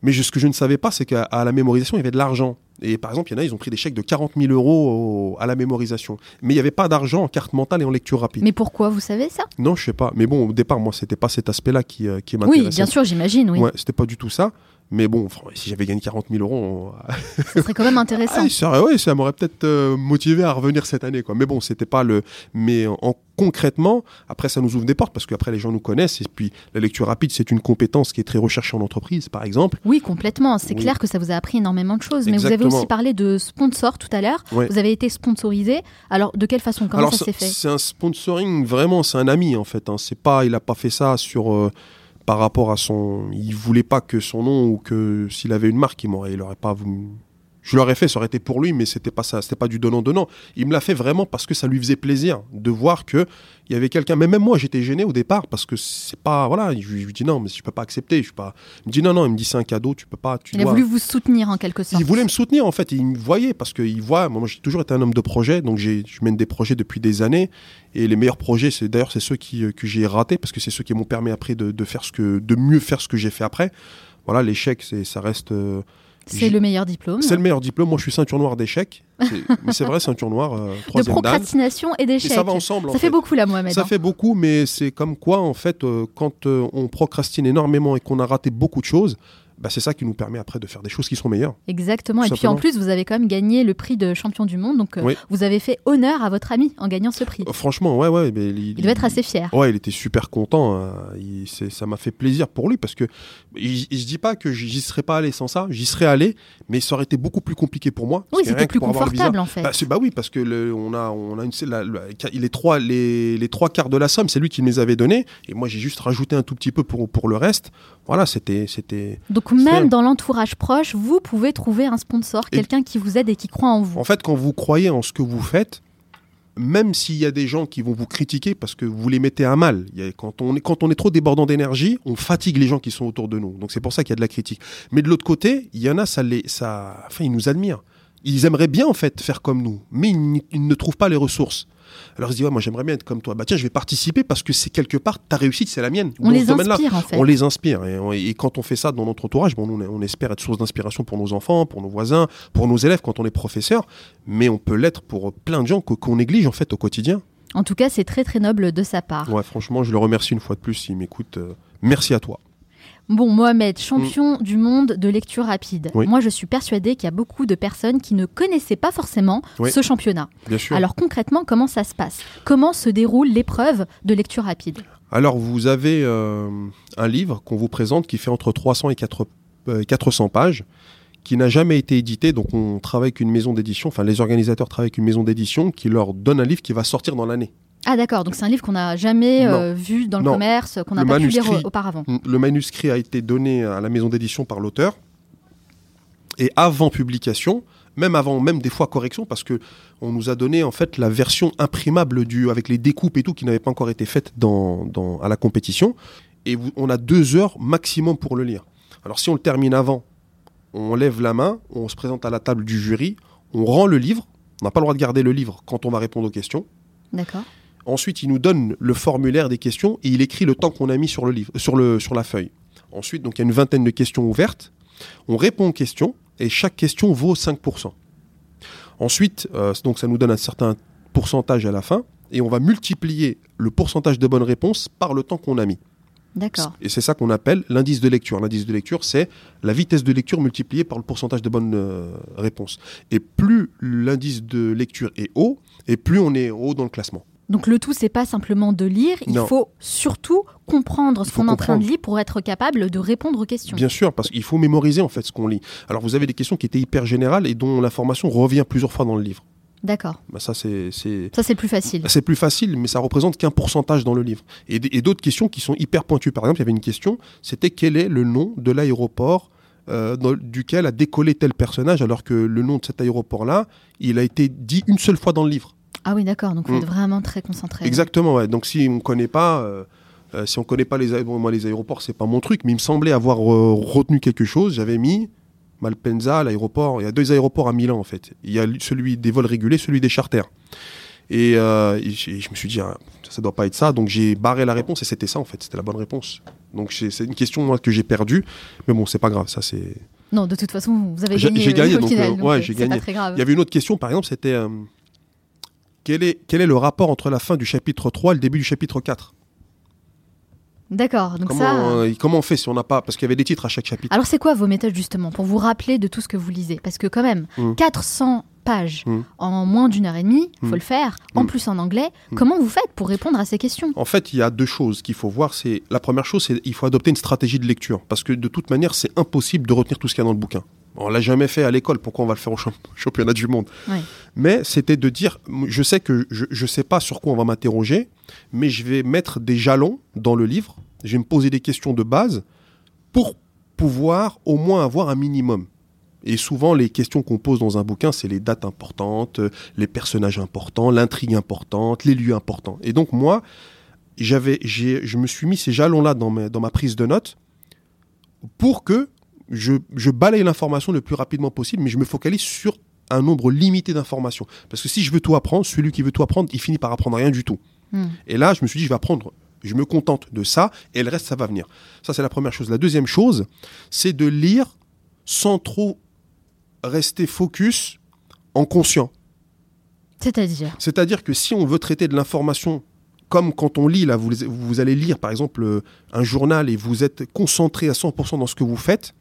Mais je- ce que je ne savais pas, c'est qu'à la mémorisation, il y avait de l'argent. Et par exemple, il y en a, ils ont pris des chèques de 40 000 euros au- à la mémorisation. Mais il n'y avait pas d'argent en carte mentale et en lecture rapide. Mais pourquoi, vous savez ça? Non, je sais pas. Mais bon, au départ, moi, c'était pas cet aspect-là qui, euh, qui Oui, m'intéressait. bien sûr, j'imagine, oui. Ouais, c'était pas du tout ça. Mais bon, si j'avais gagné 40 000 euros, on- Ce serait quand même intéressant. ah, ça, ouais, ça m'aurait peut-être euh, motivé à revenir cette année, quoi. Mais bon, c'était pas le. Mais en, en- concrètement, après, ça nous ouvre des portes parce qu'après, les gens nous connaissent. Et puis, la lecture rapide, c'est une compétence qui est très recherchée en entreprise, par exemple. Oui, complètement. C'est Oui. clair que ça vous a appris énormément de choses. Mais vous avez Exactement. aussi parlé de sponsor tout à l'heure. Ouais. Vous avez été sponsorisé. Alors, de quelle façon? Comment Alors, ça s'est fait? c'est un sponsoring vraiment, c'est un ami en fait. hein. C'est pas, il a pas fait ça sur euh, par rapport à son. Il voulait pas que son nom ou que s'il avait une marque, il m'aurait, il aurait pas. Je l'aurais fait, ça aurait été pour lui, mais c'était pas ça, c'était pas du donnant donnant. Il me l'a fait vraiment parce que ça lui faisait plaisir de voir que il y avait quelqu'un. Mais même moi, j'étais gêné au départ parce que c'est pas, voilà. Je, lui- dis non, mais je peux pas accepter. Je suis pas. Il me dit non, non. Il me dit c'est un cadeau, tu peux pas. Tu Il a voulu vous soutenir en quelque sorte. il voulait me soutenir en fait, il me voyait parce qu'il voit, moi j'ai toujours été un homme de projet, donc j'ai- je mène des projets depuis des années et les meilleurs projets, c'est d'ailleurs c'est ceux qui, euh, que j'ai ratés parce que c'est ceux qui m'ont permis après de, de faire ce que, de mieux faire ce que j'ai fait après. Voilà, l'échec, c'est, ça reste, euh, C'est le meilleur diplôme. c'est le meilleur diplôme. Moi, je suis ceinture noire d'échecs, mais c'est vrai ceinture noire, euh, De troisième procrastination et Et d'échec. ça va ensemble. en Ça fait beaucoup là, Mohamed. Ça fait beaucoup, mais c'est comme quoi, en fait, euh, quand euh, on procrastine énormément et qu'on a raté beaucoup de choses, bah, c'est ça qui nous permet après de faire des choses qui sont meilleures. Exactement. Et puis en plus, vous avez quand même gagné le prix de champion du monde. Donc, euh, Oui. vous avez fait honneur à votre ami en gagnant ce prix. Euh, Franchement, ouais, ouais. Mais Il doit être assez fier. Ouais, il était super content. hein. Il- ça m'a fait plaisir pour lui parce que je, je dis pas que j'y serais pas allé sans ça. J'y serais allé, mais ça aurait été beaucoup plus compliqué pour moi. Oui, c'était plus confortable en fait. Bah, bah oui, parce que le- on a, on a une, la- la- les trois, les, les trois quarts de la somme, c'est lui qui me les avait donnés, et moi j'ai juste rajouté un tout petit peu pour pour le reste. Voilà, c'était, c'était. Donc même dans l'entourage proche, vous pouvez trouver un sponsor, quelqu'un qui vous aide et qui croit en vous. En fait, quand vous croyez en ce que vous faites, même s'il y a des gens qui vont vous critiquer parce que vous les mettez à mal, il y a- quand, on est, quand on est trop débordant d'énergie, on fatigue les gens qui sont autour de nous. Donc c'est pour ça qu'il y a de la critique. Mais de l'autre côté, il y en a, ça les, ça, enfin, ils nous admirent. Ils aimeraient bien en fait faire comme nous, mais ils, ne trouvent pas les ressources. Alors ils se disent, ouais, moi j'aimerais bien être comme toi. Bah tiens, je vais participer parce que c'est quelque part ta réussite, c'est la mienne. On les inspire en fait. On les inspire. Et, on- et quand on fait ça dans notre entourage, bon, nous, on, on espère être source d'inspiration pour nos enfants, pour nos voisins, pour nos élèves quand on est professeur. Mais on peut l'être pour plein de gens qu'on néglige en fait au quotidien. En tout cas, c'est très très noble de sa part. Ouais, franchement, je le remercie une fois de plus s'il m'écoute. euh, merci à toi. Bon, Mohamed, champion du monde de lecture rapide. Mm. Oui. Moi, je suis persuadée qu'il y a beaucoup de personnes qui ne connaissaient pas forcément Oui. ce championnat. Bien sûr. Alors concrètement, comment ça se passe? Comment se déroule l'épreuve de lecture rapide? Alors, vous avez euh, un livre qu'on vous présente qui fait entre 300 et 4, 400 pages qui n'a jamais été édité. Donc on travaille avec une maison d'édition, enfin les organisateurs travaillent avec une maison d'édition qui leur donne un livre qui va sortir dans l'année. Ah d'accord, donc c'est un livre qu'on n'a jamais euh, vu dans le commerce, qu'on n'a pas pu lire auparavant. Le manuscrit a été donné à la maison d'édition par l'auteur. Et avant publication, même avant, même des fois correction, parce que on nous a donné en fait la version imprimable du, avec les découpes et tout qui n'avait pas encore été faite dans, dans, à la compétition. Et on a deux heures maximum pour le lire. Alors si on le termine avant, on lève la main, on se présente à la table du jury, on rend le livre. On n'a pas le droit de garder le livre quand on va répondre aux questions. D'accord. Ensuite, il nous donne le formulaire des questions et il écrit le temps qu'on a mis sur le livre, sur le sur la feuille. Ensuite, donc il y a une vingtaine de questions ouvertes. On répond aux questions et chaque question vaut 5%. Ensuite, euh, donc ça nous donne un certain pourcentage à la fin et on va multiplier le pourcentage de bonnes réponses par le temps qu'on a mis. D'accord. Et c'est ça qu'on appelle l'indice de lecture. L'indice de lecture, c'est la vitesse de lecture multipliée par le pourcentage de bonnes euh, réponses. Et plus l'indice de lecture est haut, et plus on est haut dans le classement. Donc le tout, c'est pas simplement de lire, il faut surtout comprendre ce qu'on est en train de lire pour être capable de répondre aux questions. Bien sûr, parce qu'il faut mémoriser en fait ce qu'on lit. Alors vous avez des questions qui étaient hyper générales et dont l'information revient plusieurs fois dans le livre. D'accord. Bah ça, c'est, Ça, c'est plus facile. C'est plus facile, mais ça représente qu'un pourcentage dans le livre. Et, d'autres questions qui sont hyper pointues. Par exemple, il y avait une question, c'était quel est le nom de l'aéroport euh, duquel a décollé tel personnage, alors que le nom de cet aéroport-là, il a été dit une seule fois dans le livre. Ah oui, d'accord. Donc, vous êtes mm. vraiment très concentré. Exactement, ouais. Donc, si on ne connaît pas... Euh, euh, si on connaît pas les, bon, moi, les aéroports, c'est pas mon truc, mais il me semblait avoir retenu quelque chose. J'avais mis Malpensa, l'aéroport. Il y a deux aéroports à Milan en fait. Il y a celui des vols réguliers, celui des charters. Et, euh, je me suis dit, ah, ça, ne doit pas être ça. Donc j'ai barré la réponse et c'était ça en fait. C'était la bonne réponse. Donc c'est une question moi, que j'ai perdue. Mais bon, c'est pas grave. Ça c'est. Non, de toute façon, vous avez gagné. J'ai gagné. Donc, euh, ouais, j'ai gagné. Il y avait une autre question, par exemple, c'était euh, quel, est, quel est le rapport entre la fin du chapitre 3 et le début du chapitre 4 D'accord. Donc comment, ça. Euh, comment on fait si on n'a pas parce qu'il y avait des titres à chaque chapitre. Alors c'est quoi vos méthodes justement pour vous rappeler de tout ce que vous lisez? Parce que quand même, 400 mmh. pages mmh. en moins d'une heure et demie, il faut mmh. le faire. En plus en anglais. Comment vous faites pour répondre à ces questions? En fait, il y a deux choses qu'il faut voir. C'est la première chose, c'est il faut adopter une stratégie de lecture parce que de toute manière, c'est impossible de retenir tout ce qu'il y a dans le bouquin. On l'a jamais fait à l'école, pourquoi on va le faire au championnat du monde? Mais c'était de dire, je sais que je ne sais pas sur quoi on va m'interroger, mais je vais mettre des jalons dans le livre, je vais me poser des questions de base pour pouvoir au moins avoir un minimum. Et souvent, les questions qu'on pose dans un bouquin, c'est les dates importantes, les personnages importants, l'intrigue importante, les lieux importants. Et donc moi, j'avais, je me suis mis ces jalons-là dans dans ma prise de notes pour que je, je balaye l'information le plus rapidement possible, mais je me focalise sur un nombre limité d'informations. Parce que si je veux tout apprendre, celui qui veut tout apprendre, il finit par apprendre rien du tout. Hmm. Et là, je me suis dit, je vais apprendre, je me contente de ça, et le reste, ça va venir. Ça, c'est la première chose. La deuxième chose, c'est de lire sans trop rester focus en conscient. C'est-à-dire C'est-à-dire que si on veut traiter de l'information comme quand on lit, là, vous, vous allez lire par exemple euh, un journal et vous êtes concentré à 100% dans ce que vous faites,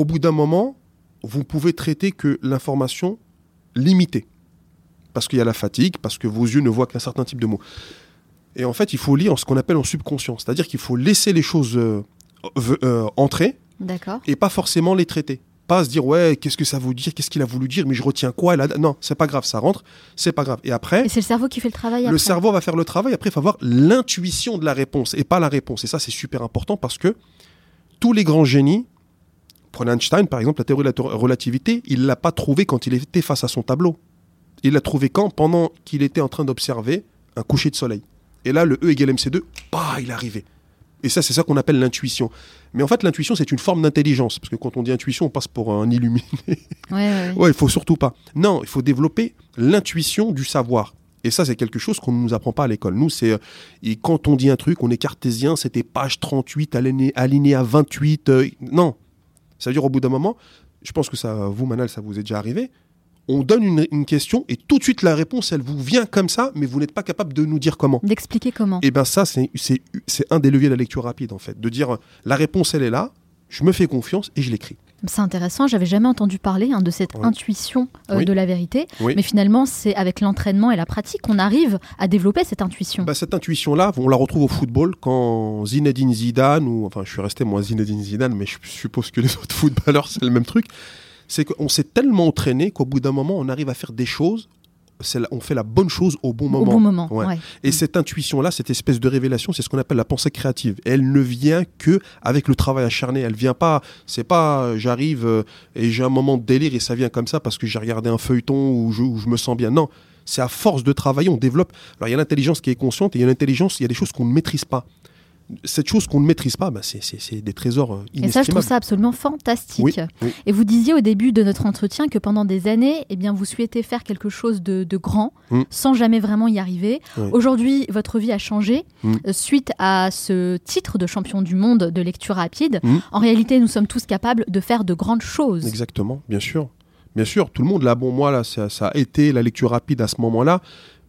au bout d'un moment, vous pouvez traiter que l'information limitée. Parce qu'il y a la fatigue, parce que vos yeux ne voient qu'un certain type de mots. Et en fait, il faut lire ce qu'on appelle en subconscient. C'est-à-dire qu'il faut laisser les choses euh, euh, entrer et pas forcément les traiter. Pas se dire, ouais, qu'est-ce que ça veut dire, qu'est-ce qu'il a voulu dire, mais je retiens quoi là Non, c'est pas grave, ça rentre, c'est pas grave. Et après. Et c'est le cerveau qui fait le travail Le cerveau va faire le travail, après, il faut avoir l'intuition de la réponse et pas la réponse. Et ça, c'est super important parce que tous les grands génies, Prenez Einstein, par exemple, la théorie de la relativité, il ne l'a pas trouvé quand il était face à son tableau. Il l'a trouvé quand? Pendant qu'il était en train d'observer un coucher de soleil. Et là, le E égale MC2, bah, il est arrivé. Et ça, c'est ça qu'on appelle l'intuition. Mais en fait, l'intuition, c'est une forme d'intelligence. Parce que quand on dit intuition, on passe pour un illuminé. Ouais, ouais. il faut surtout pas. Non, il faut développer l'intuition du savoir. Et ça, c'est quelque chose qu'on ne nous apprend pas à l'école. Nous, c'est. Et quand on dit un truc, on est cartésien, c'était page 38, aligné à 28. Euh, non, ça veut dire au bout d'un moment, je pense que ça, vous, Manal, ça vous est déjà arrivé. On donne une, question et tout de suite la réponse, elle vous vient comme ça, mais vous n'êtes pas capable de nous dire comment. D'expliquer comment. Et eh bien ça, c'est un des leviers de la lecture rapide, en fait. De dire, la réponse, elle est là, je me fais confiance et je l'écris. C'est intéressant, j'avais jamais entendu parler hein, de cette intuition euh, Oui. de la vérité, Oui. mais finalement c'est avec l'entraînement et la pratique qu'on arrive à développer cette intuition. Bah, cette intuition-là, on la retrouve au football quand Zinedine Zidane, ou enfin je suis resté moi Zinedine Zidane, mais je suppose que les autres footballeurs c'est le même truc, c'est qu'on s'est tellement entraîné qu'au bout d'un moment on arrive à faire des choses, on fait la bonne chose au bon Au moment. bon moment. Ouais. ouais. Et cette intuition-là, cette espèce de révélation, c'est ce qu'on appelle la pensée créative. Et elle ne vient que avec le travail acharné. Elle vient pas, c'est pas, euh, j'arrive euh, et j'ai un moment de délire et ça vient comme ça parce que j'ai regardé un feuilleton où je, je me sens bien. Non, c'est à force de travailler, on développe. Alors il y a l'intelligence qui est consciente et il y a l'intelligence, il y a des choses qu'on ne maîtrise pas. Cette chose qu'on ne maîtrise pas, bah, c'est- des trésors euh, Et ça, je trouve inestimables. ça absolument fantastique. Oui, oui. Et vous disiez au début de notre entretien que pendant des années, eh bien, vous souhaitez faire quelque chose de, de grand, Mm. sans jamais vraiment y arriver. Oui. Aujourd'hui, votre vie a changé Mm. euh, suite à ce titre de champion du monde de lecture rapide. Mm. En réalité, nous sommes tous capables de faire de grandes choses. Exactement, bien sûr. Bien sûr, tout le monde, là, bon, moi, là, ça, ça a été la lecture rapide à ce moment-là,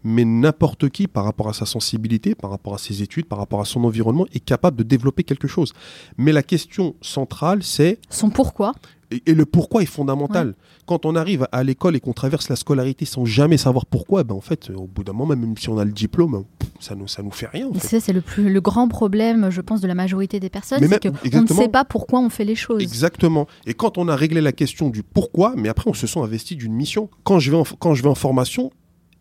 mais n'importe qui, par rapport à sa sensibilité, par rapport à ses études, par rapport à son environnement, est capable de développer quelque chose. Mais la question centrale, c'est, Son pourquoi et, et le pourquoi est fondamental. Quand on arrive à l'école et qu'on traverse la scolarité sans jamais savoir pourquoi, ben, en fait, au bout d'un moment, même si on a le diplôme, ça nous, ça nous fait rien. en fait. C'est le, plus, le grand problème, je pense, de la majorité des personnes. C'est qu'on ne sait pas pourquoi on fait les choses. Exactement. Et quand on a réglé la question du pourquoi, mais après on se sent investi d'une mission. Quand je vais en, quand je vais en formation,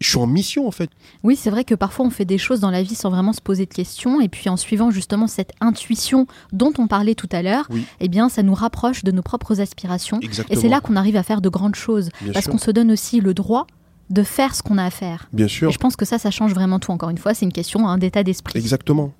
je suis en mission en fait. Oui, c'est vrai que parfois on fait des choses dans la vie sans vraiment se poser de questions, et puis en suivant justement cette intuition dont on parlait tout à l'heure, Oui. eh bien, ça nous rapproche de nos propres aspirations, et c'est là qu'on arrive à faire de grandes choses, Bien parce qu'on se donne aussi le droit de faire ce qu'on a à faire. Bien Et sûr. je pense que ça, ça change vraiment tout. Encore une fois, c'est une question hein, d'état d'esprit. Exactement.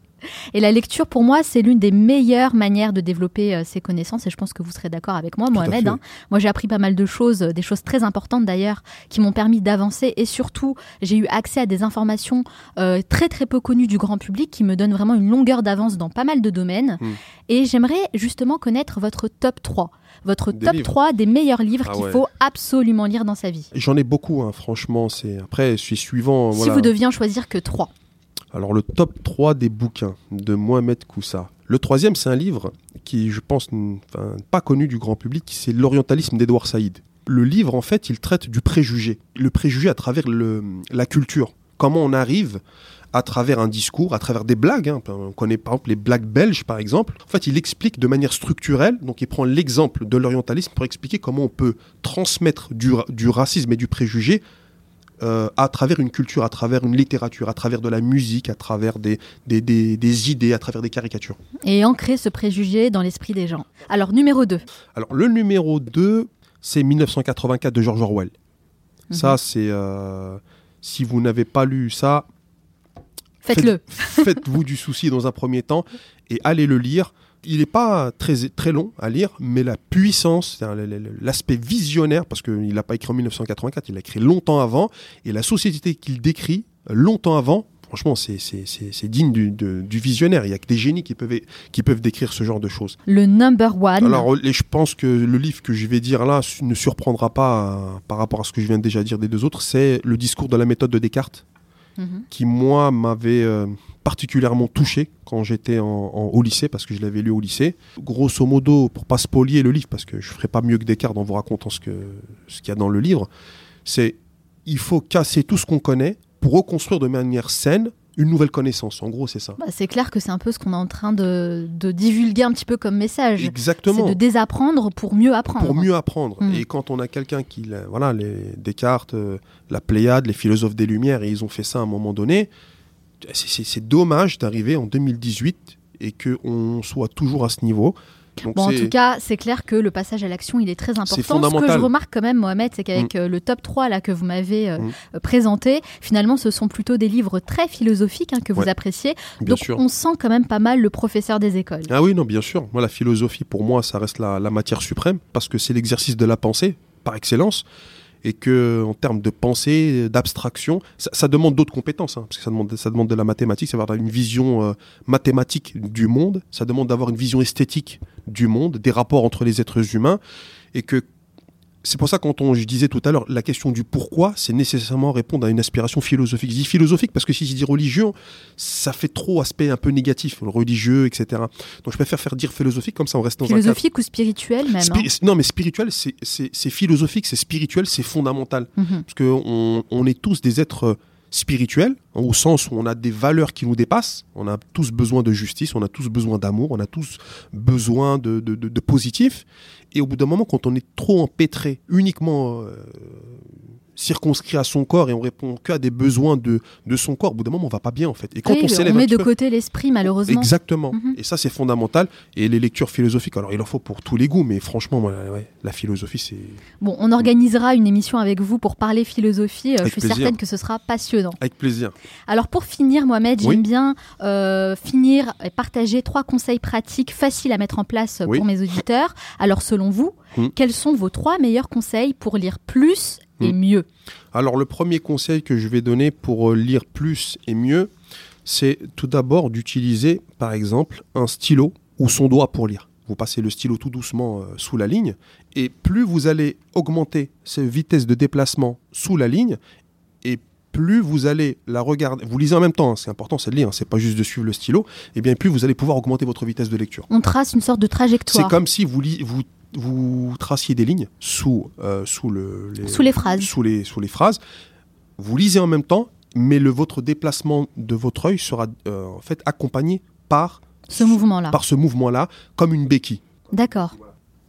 Et la lecture, pour moi, c'est l'une des meilleures manières de développer euh, ses connaissances. Et je pense que vous serez d'accord avec moi, Mohamed. hein. Moi, j'ai appris pas mal de choses, euh, des choses très importantes d'ailleurs, qui m'ont permis d'avancer. Et surtout, j'ai eu accès à des informations euh, très très peu connues du grand public, qui me donnent vraiment une longueur d'avance dans pas mal de domaines. Hmm. Et j'aimerais justement connaître votre top 3. Votre Des top livres. 3 des meilleurs livres Ah qu'il ouais. faut absolument lire dans sa vie. J'en ai beaucoup, hein, franchement. C'est après, je suis suivant. voilà. Si vous deviez en choisir que 3. Alors le top 3 des bouquins de Mohamed Koussa. Le troisième, c'est un livre qui, je pense, enfin, pas connu du grand public, c'est L'orientalisme d'Edouard Saïd. Le livre, en fait, il traite du préjugé. Le préjugé à travers le, la culture. Comment on arrive à travers un discours, à travers des blagues. hein. On connaît par exemple les blagues belges, par exemple. En fait, il explique de manière structurelle, donc il prend l'exemple de l'orientalisme pour expliquer comment on peut transmettre du, du racisme et du préjugé euh, à travers une culture, à travers une littérature, à travers de la musique, à travers des, des, des- des idées, à travers des caricatures. Et ancrer ce préjugé dans l'esprit des gens. Alors, numéro 2. Alors, le numéro 2, c'est 1984 de George Orwell. Mhm. Ça, c'est. euh, si vous n'avez pas lu ça, Faites-le. faites- Faites-vous du souci dans un premier temps et allez le lire. Il n'est pas très, très long à lire, mais la puissance, l'aspect visionnaire, parce qu'il n'a pas écrit en 1984, il l'a écrit longtemps avant, et la société qu'il décrit euh, longtemps avant, franchement, c'est digne du, de- du visionnaire. Il n'y a que des génies qui peuvent, qui peuvent décrire ce genre de choses. Le number one. Alors, et je pense que le livre que je vais dire là ne surprendra pas euh, par rapport à ce que je viens de déjà dire des deux autres, c'est le discours de la méthode de Descartes Mhm. qui moi m'avait euh, particulièrement touché quand j'étais au lycée parce que je l'avais lu au lycée. Grosso modo, pour pas spolier le livre parce que je ferai pas mieux que Descartes en vous racontant ce que ce qu'il y a dans le livre, c'est il faut casser tout ce qu'on connaît pour reconstruire de manière saine une nouvelle connaissance. En gros, c'est ça. Bah, c'est clair que c'est un peu ce qu'on est en train de, de divulguer un petit peu comme message. C'est Exactement. de désapprendre pour mieux apprendre. Pour mieux apprendre. Mm. Et quand on a quelqu'un qui, la- voilà, les Descartes, euh, la Pléiade, les philosophes des Lumières, et ils ont fait ça à un moment donné, c'est- c'est c'est dommage d'arriver en 2018 et qu'on soit toujours à ce niveau. Donc Bon, en tout cas, c'est clair que le passage à l'action, il est très important. Ce que je remarque quand même, Mohamed, c'est qu'avec euh, le top 3 là, que vous m'avez euh, Mm. euh, présenté, finalement, ce sont plutôt des livres très philosophiques hein, que vous appréciez. bien Donc, sûr. on sent quand même pas mal le professeur des écoles. Ah oui, non, bien sûr. Moi, la philosophie, pour moi, ça reste la, la matière suprême parce que c'est l'exercice de la pensée par excellence. Et que, en termes de pensée, d'abstraction, ça, ça demande d'autres compétences, hein, parce que ça demande, ça demande de la mathématique, ça avoir une vision euh, mathématique du monde, ça demande d'avoir une vision esthétique du monde, des rapports entre les êtres humains, et que c'est pour ça quand on, je disais tout à l'heure, la question du pourquoi, c'est nécessairement répondre à une aspiration philosophique. Je dis philosophique parce que si je dis religieux, ça fait trop aspect un peu négatif, religieux, etc. Donc je préfère faire dire philosophique, comme ça on reste dans philosophique ou spirituel même. hein non, mais spirituel, c'est philosophique, c'est spirituel, c'est fondamental. Mhm. Parce qu'on on est tous des êtres spirituels, au sens où on a des valeurs qui nous dépassent. On a tous besoin de justice, on a tous besoin d'amour, on a tous besoin de, de, de, de positif. Et au bout d'un moment, quand on est trop empêtré, uniquement euh, circonscrit à son corps et on répond qu'à des besoins de, de son corps, au bout d'un moment, on va pas bien en fait. Et quand Oui, on s'élève on met de peu- côté l'esprit malheureusement. Exactement. Mhm. Et ça, c'est fondamental. Et les lectures philosophiques, alors il en faut pour tous les goûts, mais franchement, moi, ouais, la philosophie, c'est. Bon, on organisera une émission avec vous pour parler philosophie. Euh, je suis plaisir. certaine que ce sera passionnant. Avec plaisir. Alors pour finir, Mohamed, Oui. j'aime bien euh, finir et partager trois conseils pratiques faciles à mettre en place euh, Oui. pour mes auditeurs. Alors selon vous, Mm. quels sont vos trois meilleurs conseils pour lire plus et Mm. mieux Alors, le premier conseil que je vais donner pour euh, lire plus et mieux, c'est tout d'abord d'utiliser, par exemple, un stylo ou son doigt pour lire. Vous passez le stylo tout doucement euh, sous la ligne, et plus vous allez augmenter cette vitesse de déplacement sous la ligne, plus vous allez la regarder, vous lisez en même temps, hein, c'est important, c'est de lire, hein, c'est pas juste de suivre le stylo, et bien plus vous allez pouvoir augmenter votre vitesse de lecture. On trace une sorte de C'est trajectoire comme si vous, vous, vous traciez des lignes sous, euh, sous, le, Sous les phrases. Sous les, sous les phrases. Vous lisez en même temps, mais le, votre déplacement de votre œil sera euh, en fait accompagné par, ce mouvement-là. par ce mouvement-là, comme une béquille. D'accord.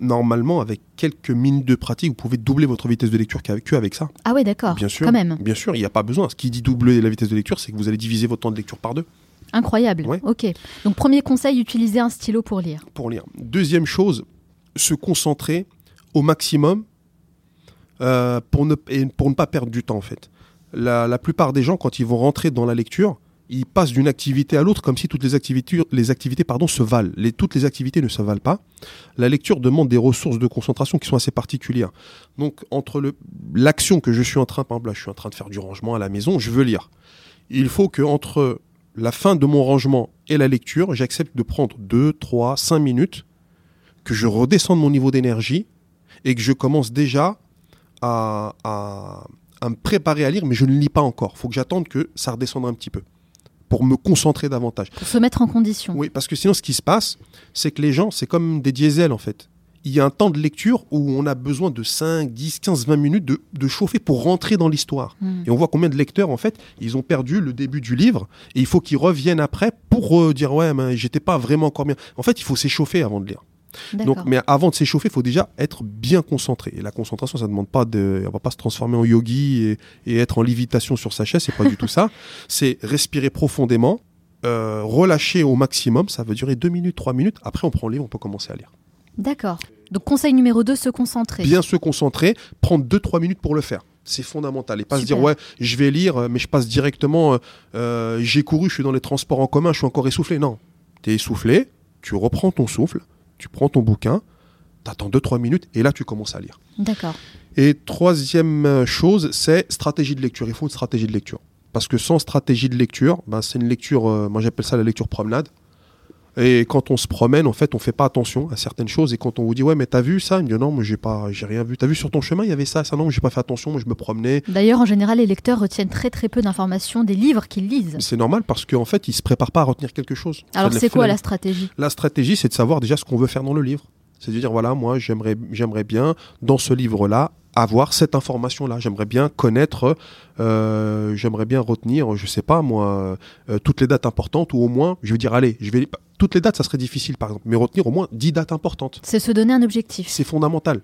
Normalement, avec quelques minutes de pratique, vous pouvez doubler votre vitesse de lecture qu'avec avec ça. Ah ouais, d'accord. Bien sûr. Quand même. Bien sûr, il n'y a pas besoin. Ce qui dit doubler la vitesse de lecture, c'est que vous allez diviser votre temps de lecture par deux Incroyable. Ouais. Ok. Donc premier conseil, utiliser un stylo pour lire. pour lire. Deuxième chose, se concentrer au maximum euh, pour, ne, et pour ne pas perdre du temps en fait. La, la plupart des gens, quand ils vont rentrer dans la lecture, ils passent d'une activité à l'autre comme si toutes les activités, les activités pardon, se valent. Toutes les activités ne se valent pas. La lecture demande des ressources de concentration qui sont assez particulières. Donc entre l'action que je suis en train, par je suis en train de faire du rangement à la maison, je veux lire. Il faut que entre la fin de mon rangement et la lecture, j'accepte de prendre 2, 3, 5 minutes, que je redescende mon niveau d'énergie et que je commence déjà à- à me préparer à lire, mais je ne lis pas encore. Il faut que j'attende que ça redescende un petit peu pour me concentrer davantage. Pour se mettre en condition. Oui, parce que sinon, ce qui se passe, c'est que les gens, c'est comme des diesels en fait. Il y a un temps de lecture où on a besoin de 5, 10, 15, 20 minutes de, de chauffer pour rentrer dans l'histoire. Hmm. Et on voit combien de lecteurs, en fait, ils ont perdu le début du livre et il faut qu'ils reviennent après pour euh, dire Ouais, mais j'étais pas vraiment encore bien. En fait, il faut s'échauffer avant de lire. Donc, mais avant de s'échauffer, il faut déjà être bien concentré. Et la concentration, ça ne demande pas de. On va pas se transformer en yogi et, et être en lévitation sur sa chaise, c'est pas du tout ça. C'est respirer profondément, euh, relâcher au maximum. Ça veut durer 2 minutes, 3 minutes. Après, on prend le livre, on peut commencer à lire. D'accord. Donc conseil numéro 2, se concentrer. Bien se concentrer, prendre 2-3 minutes pour le faire. C'est fondamental. Et pas se dire, ouais, je vais lire, euh, mais je passe directement. euh, J'ai couru, je suis dans les transports en commun, je suis encore essoufflé. Non. Tu es essoufflé, tu reprends ton souffle, tu prends ton bouquin, t'attends 2-3 minutes, et là, tu commences à lire. D'accord. Et troisième euh, chose, c'est stratégie de lecture. Il faut une stratégie de lecture. Parce que sans stratégie de lecture, ben, c'est une lecture, euh, moi j'appelle ça la lecture promenade. Et quand on se promène, en fait, on fait pas attention à certaines choses. Et quand on vous dit, ouais, mais t'as vu ça? Il me dit, non, moi j'ai pas, j'ai rien vu. T'as vu sur ton chemin, il y avait ça, ça, non, mais j'ai pas fait attention, moi je me promenais. D'ailleurs, en général, les lecteurs retiennent très très peu d'informations des livres qu'ils lisent. C'est normal parce qu'en fait, ils se préparent pas à retenir quelque chose. Alors c'est quoi la- la stratégie? La stratégie, c'est de savoir déjà ce qu'on veut faire dans le livre. C'est de dire, voilà, moi, j'aimerais, j'aimerais bien, dans ce livre-là, avoir cette information-là. J'aimerais bien connaître, euh, j'aimerais bien retenir, je sais pas, moi, euh, toutes les dates importantes, ou au moins, je veux dire, allez, je vais, toutes les dates, ça serait difficile, par exemple, mais retenir au moins 10 dates importantes. C'est se donner un objectif. C'est fondamental.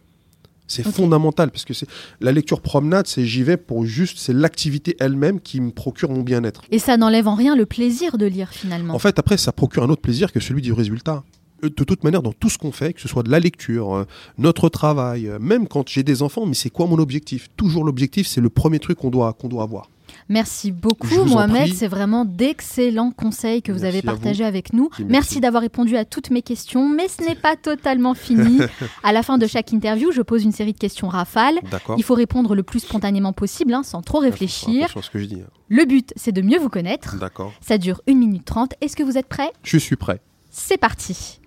C'est fondamental parce que c'est la lecture promenade, c'est j'y vais pour juste, c'est l'activité elle-même qui me procure mon bien-être. Et ça n'enlève en rien le plaisir de lire finalement. En fait, après, ça procure un autre plaisir que celui du résultat. Euh, De toute manière, dans tout ce qu'on fait, que ce soit de la lecture, euh, notre travail, euh, même quand j'ai des enfants, mais c'est quoi mon objectif? Toujours l'objectif, c'est le premier truc qu'on doit, qu'on doit avoir. Merci beaucoup Mohamed, c'est vraiment d'excellents conseils que vous Merci avez vous. partagés avec nous. Merci. Merci d'avoir répondu à toutes mes questions, mais ce n'est pas totalement fini. à la fin de chaque interview, je pose une série de questions rafales. Il faut répondre le plus spontanément possible, hein, sans trop réfléchir. Attention à ce que je dis. hein. Le but, c'est de mieux vous connaître. D'accord. Ça dure 1 minute 30. Est-ce que vous êtes prêts? Je suis prêt. C'est parti.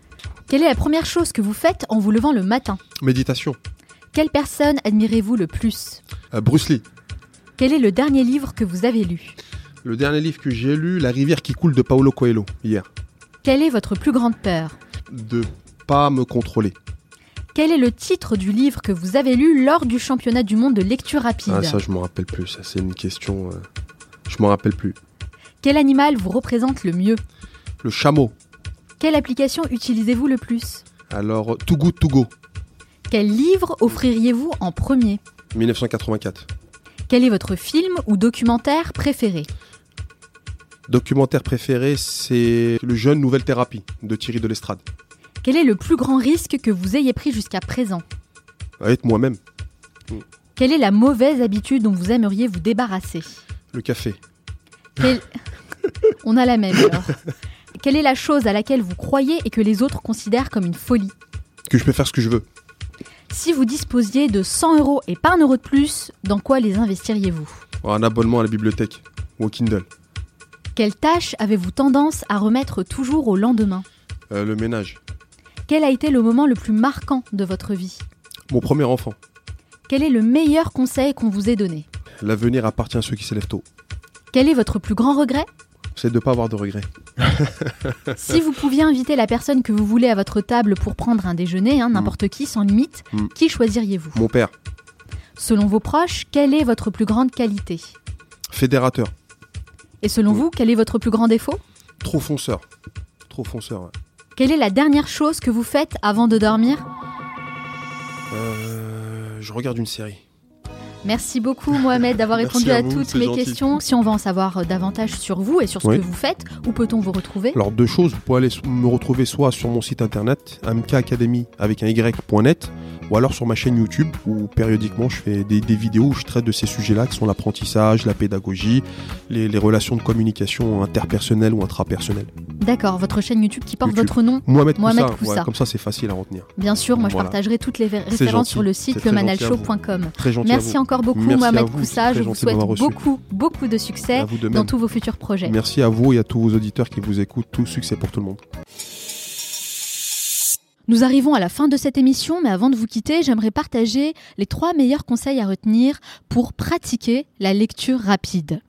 Quelle est la première chose que vous faites en vous levant le matin? Méditation. Quelle personne admirez-vous le plus? Euh, Bruce Lee. Quel est le dernier livre que vous avez lu? Le dernier livre que j'ai lu, La rivière qui coule de Paulo Coelho, hier. Quelle est votre plus grande peur? De pas me contrôler. Quel est le titre du livre que vous avez lu lors du championnat du monde de lecture rapide? Ah, ça, je m'en rappelle plus. Ça, c'est une question. euh, Je m'en rappelle plus. Quel animal vous représente le mieux? Le chameau. Quelle application utilisez-vous le plus Alors, Too Good To Go, Quel livre offririez-vous en premier 1984. Quel est votre film ou documentaire préféré Documentaire préféré, c'est Le jeune Nouvelle Thérapie de Thierry Delestrade. Quel est le plus grand risque que vous ayez pris jusqu'à présent Avec moi-même. Quelle est la mauvaise habitude dont vous aimeriez vous débarrasser Le café. Quel- On a la même alors. Quelle est la chose à laquelle vous croyez et que les autres considèrent comme une folie Que je peux faire ce que je veux. Si vous disposiez de 100 euros et pas un euro de plus, dans quoi les investiriez-vous Un abonnement à la bibliothèque. Ou au Kindle. Quelle tâche avez-vous tendance à remettre toujours au lendemain Euh, le ménage. Quel a été le moment le plus marquant de votre vie Mon premier enfant. Quel est le meilleur conseil qu'on vous ait donné L'avenir appartient à ceux qui se lèvent tôt. Quel est votre plus grand regret C'est de ne pas avoir de regrets. Si vous pouviez inviter la personne que vous voulez à votre table pour prendre un déjeuner, hein, n'importe qui, sans limite, Mm. qui choisiriez-vous? Mon père. Selon vos proches, quelle est votre plus grande qualité? Fédérateur. Et selon Mm. vous, quel est votre plus grand défaut? Trop fonceur. Trop fonceur, ouais. Quelle est la dernière chose que vous faites avant de dormir? Euh, je regarde une série. Merci beaucoup Mohamed d'avoir répondu à à, vous, toutes mes gentil. questions. Si on va en savoir euh, davantage sur vous et sur ce Oui. que vous faites, où peut-on vous retrouver? Alors deux choses, vous pouvez aller me retrouver soit sur mon site internet, mkacademy avec un y.net, ou alors sur ma chaîne YouTube où périodiquement je fais des, des vidéos où je traite de ces sujets-là qui sont l'apprentissage, la pédagogie, les, les relations de communication interpersonnelles ou intrapersonnelles. D'accord, votre chaîne YouTube qui porte YouTube. votre nom? Mohamed, Mohamed Koussa, Koussa. ouais, comme ça c'est facile à retenir. Bien sûr, moi je Voilà. partagerai toutes les références sur le site C'est très gentil Merci vous. Encore beaucoup Merci Mohamed vous, Koussa. Je vous souhaite beaucoup, beaucoup de succès de dans tous vos futurs projets. Merci à vous et à tous vos auditeurs qui vous écoutent. Tout succès pour tout le monde. Nous arrivons à la fin de cette émission, mais avant de vous quitter, j'aimerais partager les trois meilleurs conseils à retenir pour pratiquer la lecture rapide.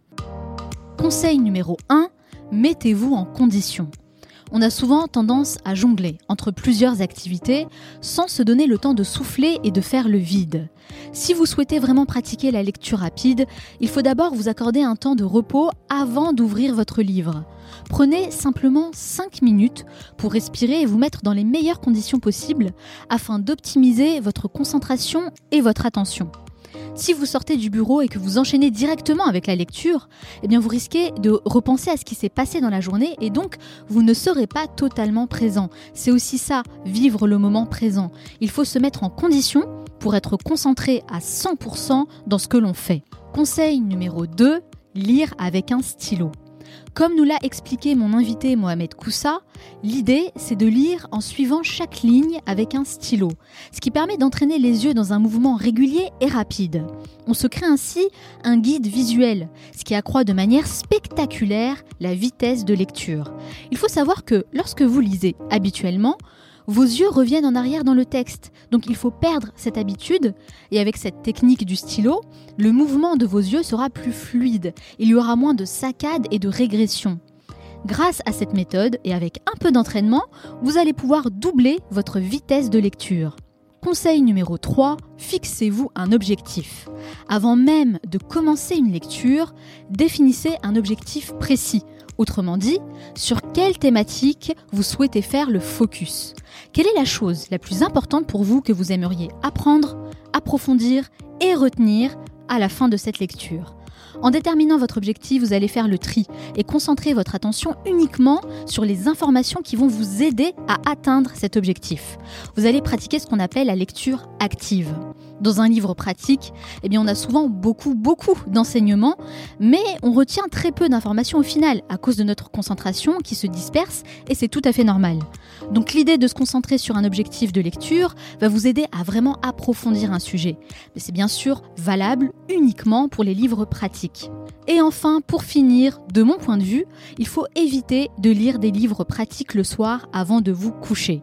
Conseil numéro 1, mettez-vous en condition. On a souvent tendance à jongler entre plusieurs activités sans se donner le temps de souffler et de faire le vide. Si vous souhaitez vraiment pratiquer la lecture rapide, il faut d'abord vous accorder un temps de repos avant d'ouvrir votre livre. Prenez simplement 5 minutes pour respirer et vous mettre dans les meilleures conditions possibles afin d'optimiser votre concentration et votre attention. Si vous sortez du bureau et que vous enchaînez directement avec la lecture, eh bien vous risquez de repenser à ce qui s'est passé dans la journée et donc vous ne serez pas totalement présent. C'est aussi ça, vivre le moment présent. Il faut se mettre en condition pour être concentré à 100% dans ce que l'on fait. Conseil numéro 2, lire avec un stylo. Comme nous l'a expliqué mon invité Mohamed Koussa, l'idée c'est de lire en suivant chaque ligne avec un stylo, ce qui permet d'entraîner les yeux dans un mouvement régulier et rapide. On se crée ainsi un guide visuel, ce qui accroît de manière spectaculaire la vitesse de lecture. Il faut savoir que lorsque vous lisez habituellement, vos yeux reviennent en arrière dans le texte, donc il faut perdre cette habitude, et avec cette technique du stylo, le mouvement de vos yeux sera plus fluide, il y aura moins de saccades et de régression. Grâce à cette méthode et avec un peu d'entraînement, vous allez pouvoir doubler votre vitesse de lecture. Conseil numéro 3, fixez-vous un objectif. Avant même de commencer une lecture, définissez un objectif précis. Autrement dit, sur quelle thématique vous souhaitez faire le focus Quelle est la chose la plus importante pour vous que vous aimeriez apprendre, approfondir et retenir à la fin de cette lecture? En déterminant votre objectif, vous allez faire le tri et concentrer votre attention uniquement sur les informations qui vont vous aider à atteindre cet objectif. Vous allez pratiquer ce qu'on appelle la lecture active. Dans un livre pratique, eh bien on a souvent beaucoup beaucoup d'enseignements, mais on retient très peu d'informations au final à cause de notre concentration qui se disperse et c'est tout à fait normal. Donc l'idée de se concentrer sur un objectif de lecture va vous aider à vraiment approfondir un sujet. Mais c'est bien sûr valable uniquement pour les livres pratiques. Et enfin, pour finir, de mon point de vue, il faut éviter de lire des livres pratiques le soir avant de vous coucher.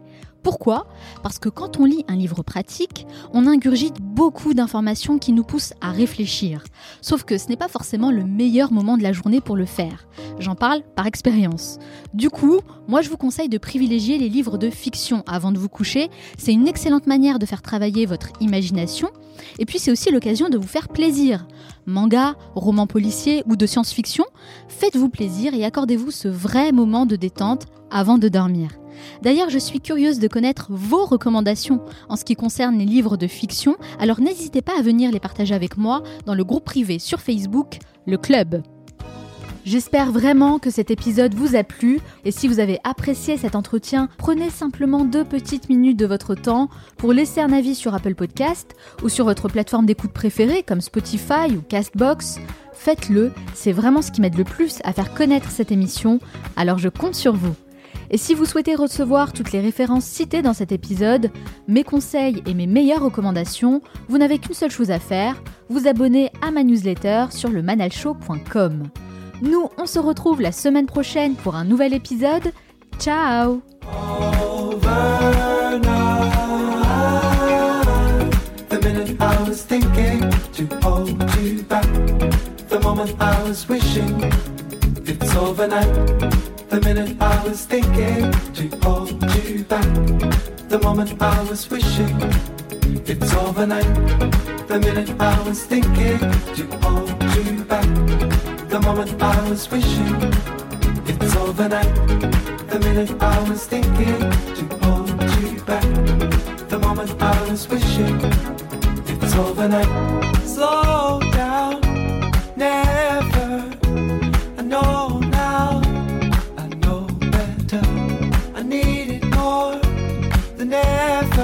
Pourquoi? Parce que quand on lit un livre pratique, on ingurgite beaucoup d'informations qui nous poussent à réfléchir. Sauf que ce n'est pas forcément le meilleur moment de la journée pour le faire. J'en parle par expérience. Du coup, moi je vous conseille de privilégier les livres de fiction avant de vous coucher. C'est une excellente manière de faire travailler votre imagination. Et puis c'est aussi l'occasion de vous faire plaisir. Manga, roman policier ou de science-fiction, faites-vous plaisir et accordez-vous ce vrai moment de détente avant de dormir. D'ailleurs, je suis curieuse de connaître vos recommandations en ce qui concerne les livres de fiction, alors n'hésitez pas à venir les partager avec moi dans le groupe privé sur Facebook, le club. J'espère vraiment que cet épisode vous a plu et si vous avez apprécié cet entretien, prenez simplement deux petites minutes de votre temps pour laisser un avis sur Apple Podcast ou sur votre plateforme d'écoute préférée comme Spotify ou Castbox. Faites-le, c'est vraiment ce qui m'aide le plus à faire connaître cette émission, alors je compte sur vous. Et si vous souhaitez recevoir toutes les références citées dans cet épisode, mes conseils et mes meilleures recommandations, vous n'avez qu'une seule chose à faire, vous abonner à ma newsletter sur le manalshow.com. Nous, on se retrouve la semaine prochaine pour un nouvel épisode. Ciao The minute I was thinking to hold you back, the moment I was wishing it's overnight. The minute I was thinking to hold you back, the moment I was wishing it's overnight. The minute I was thinking to hold you back, the moment I was wishing it's overnight. Slow down, never. I know. The ever.